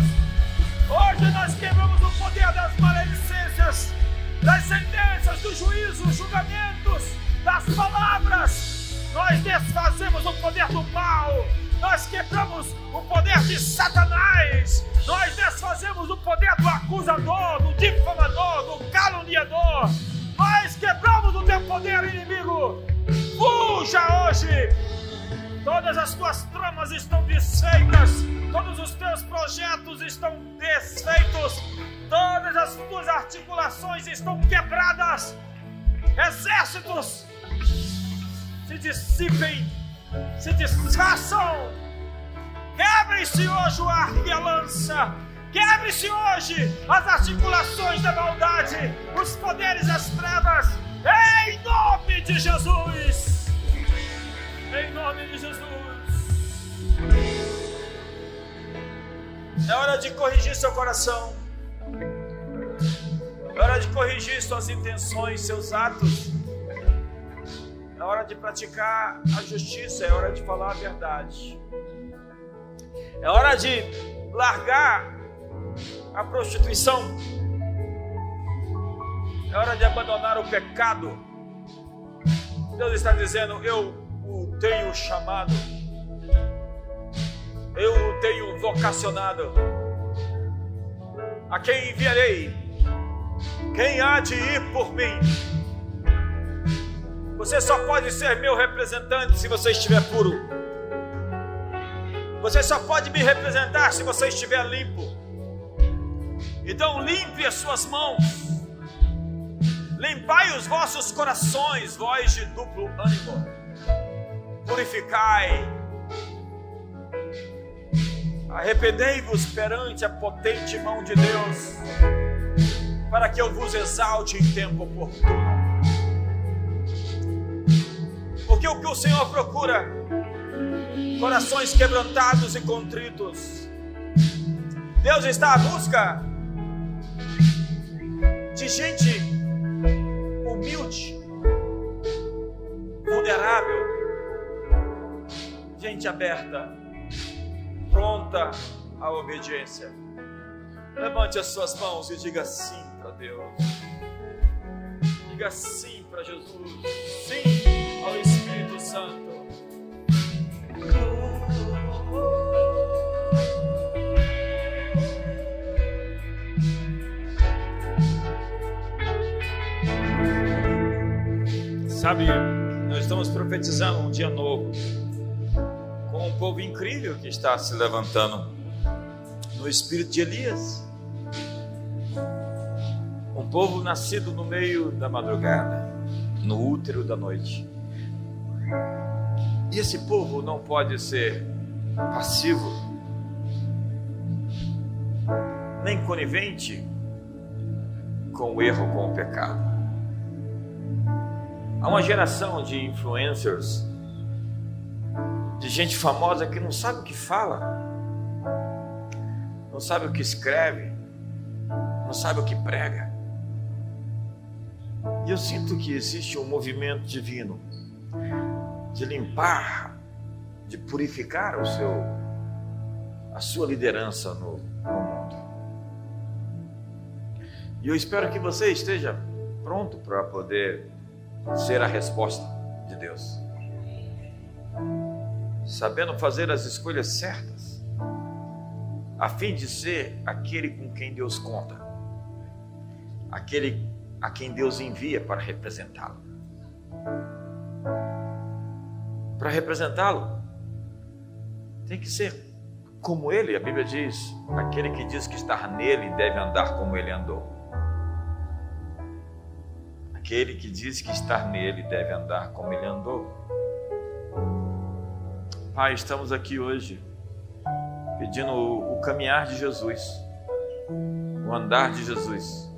Speaker 1: Hoje nós quebramos o poder das maledicências, das sentenças, do juízo, julgamentos, das palavras. Nós desfazemos o poder do mal. Nós quebramos o poder de Satanás. Nós desfazemos o poder do acusador, do difamador, do caluniador. Nós quebramos o teu poder, inimigo. Fuja hoje. Todas as tuas tramas estão desfeitas todos os teus projetos estão desfeitos, todas as tuas articulações estão quebradas. Exércitos,
Speaker 2: se dissipem, se desfaçam. Quebrem-se hoje o arco e a lança. Quebre-se hoje as articulações da maldade, os poderes das trevas, em nome de Jesus. Em nome de Jesus. É hora de corrigir seu coração. É hora de corrigir suas intenções, seus atos. É hora de praticar a justiça, é hora de falar a verdade. É hora de largar a prostituição. É hora de abandonar o pecado. Deus está dizendo: Eu o tenho chamado, eu o tenho vocacionado. A quem enviarei? Quem há de ir por mim? Você só pode ser meu representante se você estiver puro. Você só pode me representar se você estiver limpo. Então limpe as suas mãos. Limpai os vossos corações, vós de duplo ânimo. Purificai. Arrependei-vos perante a potente mão de Deus para que eu vos exalte em tempo oportuno. Porque o que o Senhor procura? Corações quebrantados e contritos. Deus está à busca de gente humilde, vulnerável, gente aberta, pronta à obediência. Levante as suas mãos e diga sim para Deus. Diga sim para Jesus. Sim ao Espírito Santo. Sabe, nós estamos profetizando um dia novo um povo incrível que está se levantando no espírito de Elias povo nascido no meio da madrugada, no útero da noite. E esse povo não pode ser passivo, nem conivente com o erro, com o pecado. Há uma geração de influencers, de gente famosa que não sabe o que fala, não sabe o que escreve, não sabe o que prega. E eu sinto que existe um movimento divino de limpar, de purificar o seu, a sua liderança no, no mundo. E eu espero que você esteja pronto para poder ser a resposta de Deus. Sabendo fazer as escolhas certas, a fim de ser aquele com quem Deus conta, aquele a quem Deus envia para representá-lo. Para representá-lo, tem que ser como ele, a Bíblia diz: aquele que diz que está nele deve andar como ele andou. Aquele que diz que está nele deve andar como ele andou. Pai, estamos aqui hoje pedindo o, caminhar de Jesus, o andar de Jesus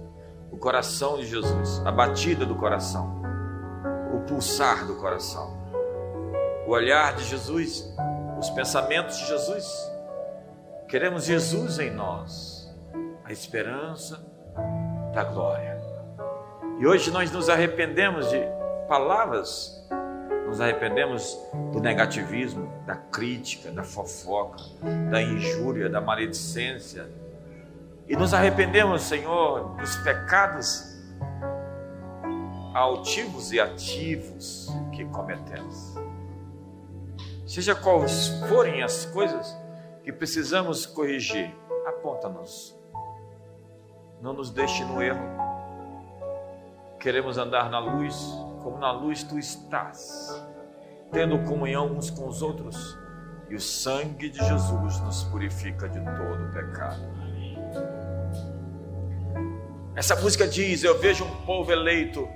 Speaker 2: o coração de Jesus, a batida do coração, o pulsar do coração, o olhar de Jesus, os pensamentos de Jesus. Queremos Jesus em nós, a esperança da glória. E hoje nós nos arrependemos de palavras, nos arrependemos do negativismo, da crítica, da fofoca, da injúria, da maledicência e nos arrependemos, Senhor, dos pecados altivos e ativos que cometemos. Seja quais forem as coisas que precisamos corrigir, aponta-nos. Não nos deixe no erro. Queremos andar na luz, como na luz tu estás, tendo comunhão uns com os outros, e o sangue de Jesus nos purifica de todo pecado. Essa música diz: Eu vejo um povo eleito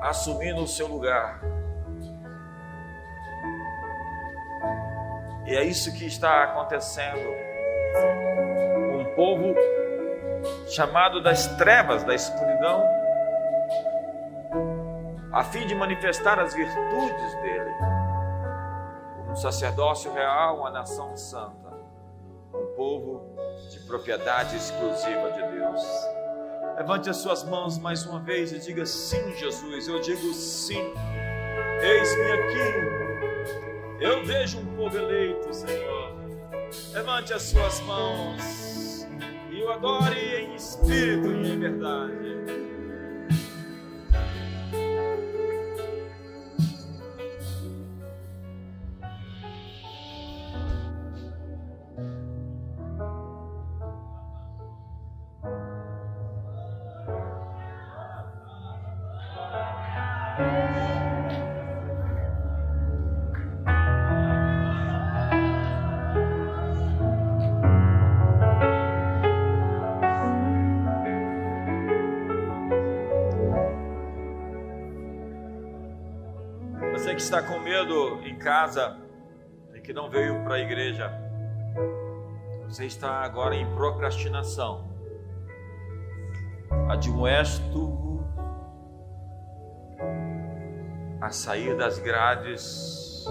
Speaker 2: assumindo o seu lugar.
Speaker 1: E é isso que está acontecendo. Um povo chamado das trevas, da escuridão, a fim de manifestar as virtudes dele. Um sacerdócio real, uma nação santa, um povo de propriedade exclusiva de Deus. Levante as suas mãos mais uma vez e diga sim, Jesus. Eu digo sim. Eis-me aqui. Eu vejo um povo eleito, Senhor. Levante as suas mãos e o adore em espírito e em verdade. Casa e que não veio para a igreja, você está agora em procrastinação. Admoesto a sair das grades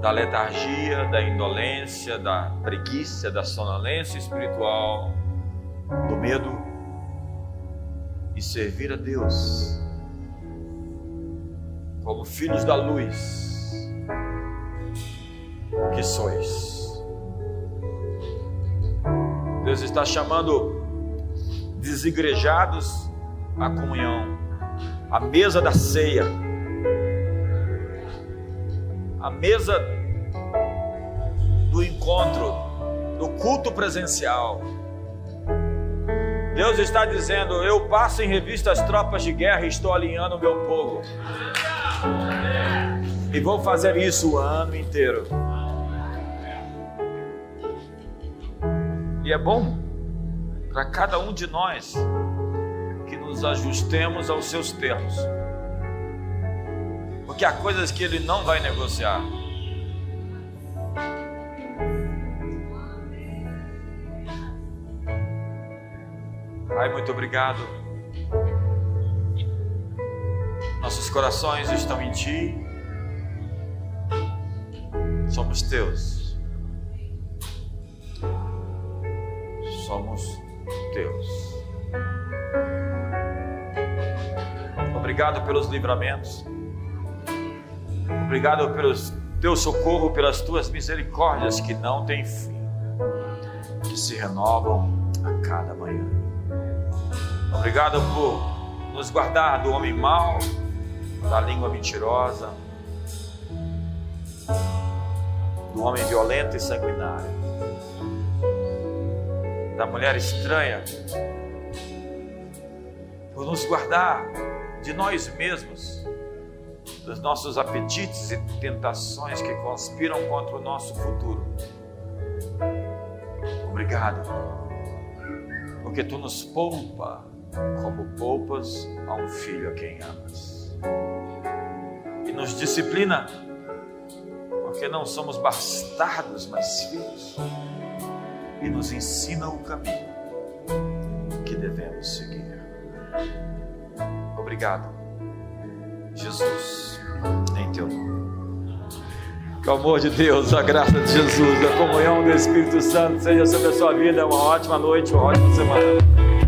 Speaker 1: da letargia, da indolência, da preguiça, da sonolência espiritual, do medo e servir a Deus como filhos da luz que sois. Deus está chamando desigrejados à comunhão, à mesa da ceia, à mesa do encontro, do culto presencial. Deus está dizendo: Eu passo em revista as tropas de guerra e estou alinhando o meu povo. E vou fazer isso o ano inteiro. É bom para cada um de nós que nos ajustemos aos seus termos. Porque há coisas que ele não vai negociar. Pai, muito obrigado Nossos corações estão em Ti, somos Teus. Somos Teus. Obrigado pelos livramentos. Obrigado pelo Teu socorro, pelas Tuas misericórdias que não têm fim, que se renovam a cada manhã. Obrigado por nos guardar do homem mau da língua mentirosa, do homem violento e sanguinário, da mulher estranha, por nos guardar de nós mesmos, dos nossos apetites e tentações que conspiram contra o nosso futuro. Obrigado, porque tu nos poupa como poupas a um filho a quem amas e nos disciplina, porque não somos bastardos, mas filhos, e nos ensina o caminho que devemos seguir. Obrigado, Jesus, em teu nome. Que o amor de Deus, a graça de Jesus, a comunhão do Espírito Santo seja sobre a sua vida. Uma ótima noite, uma ótima semana.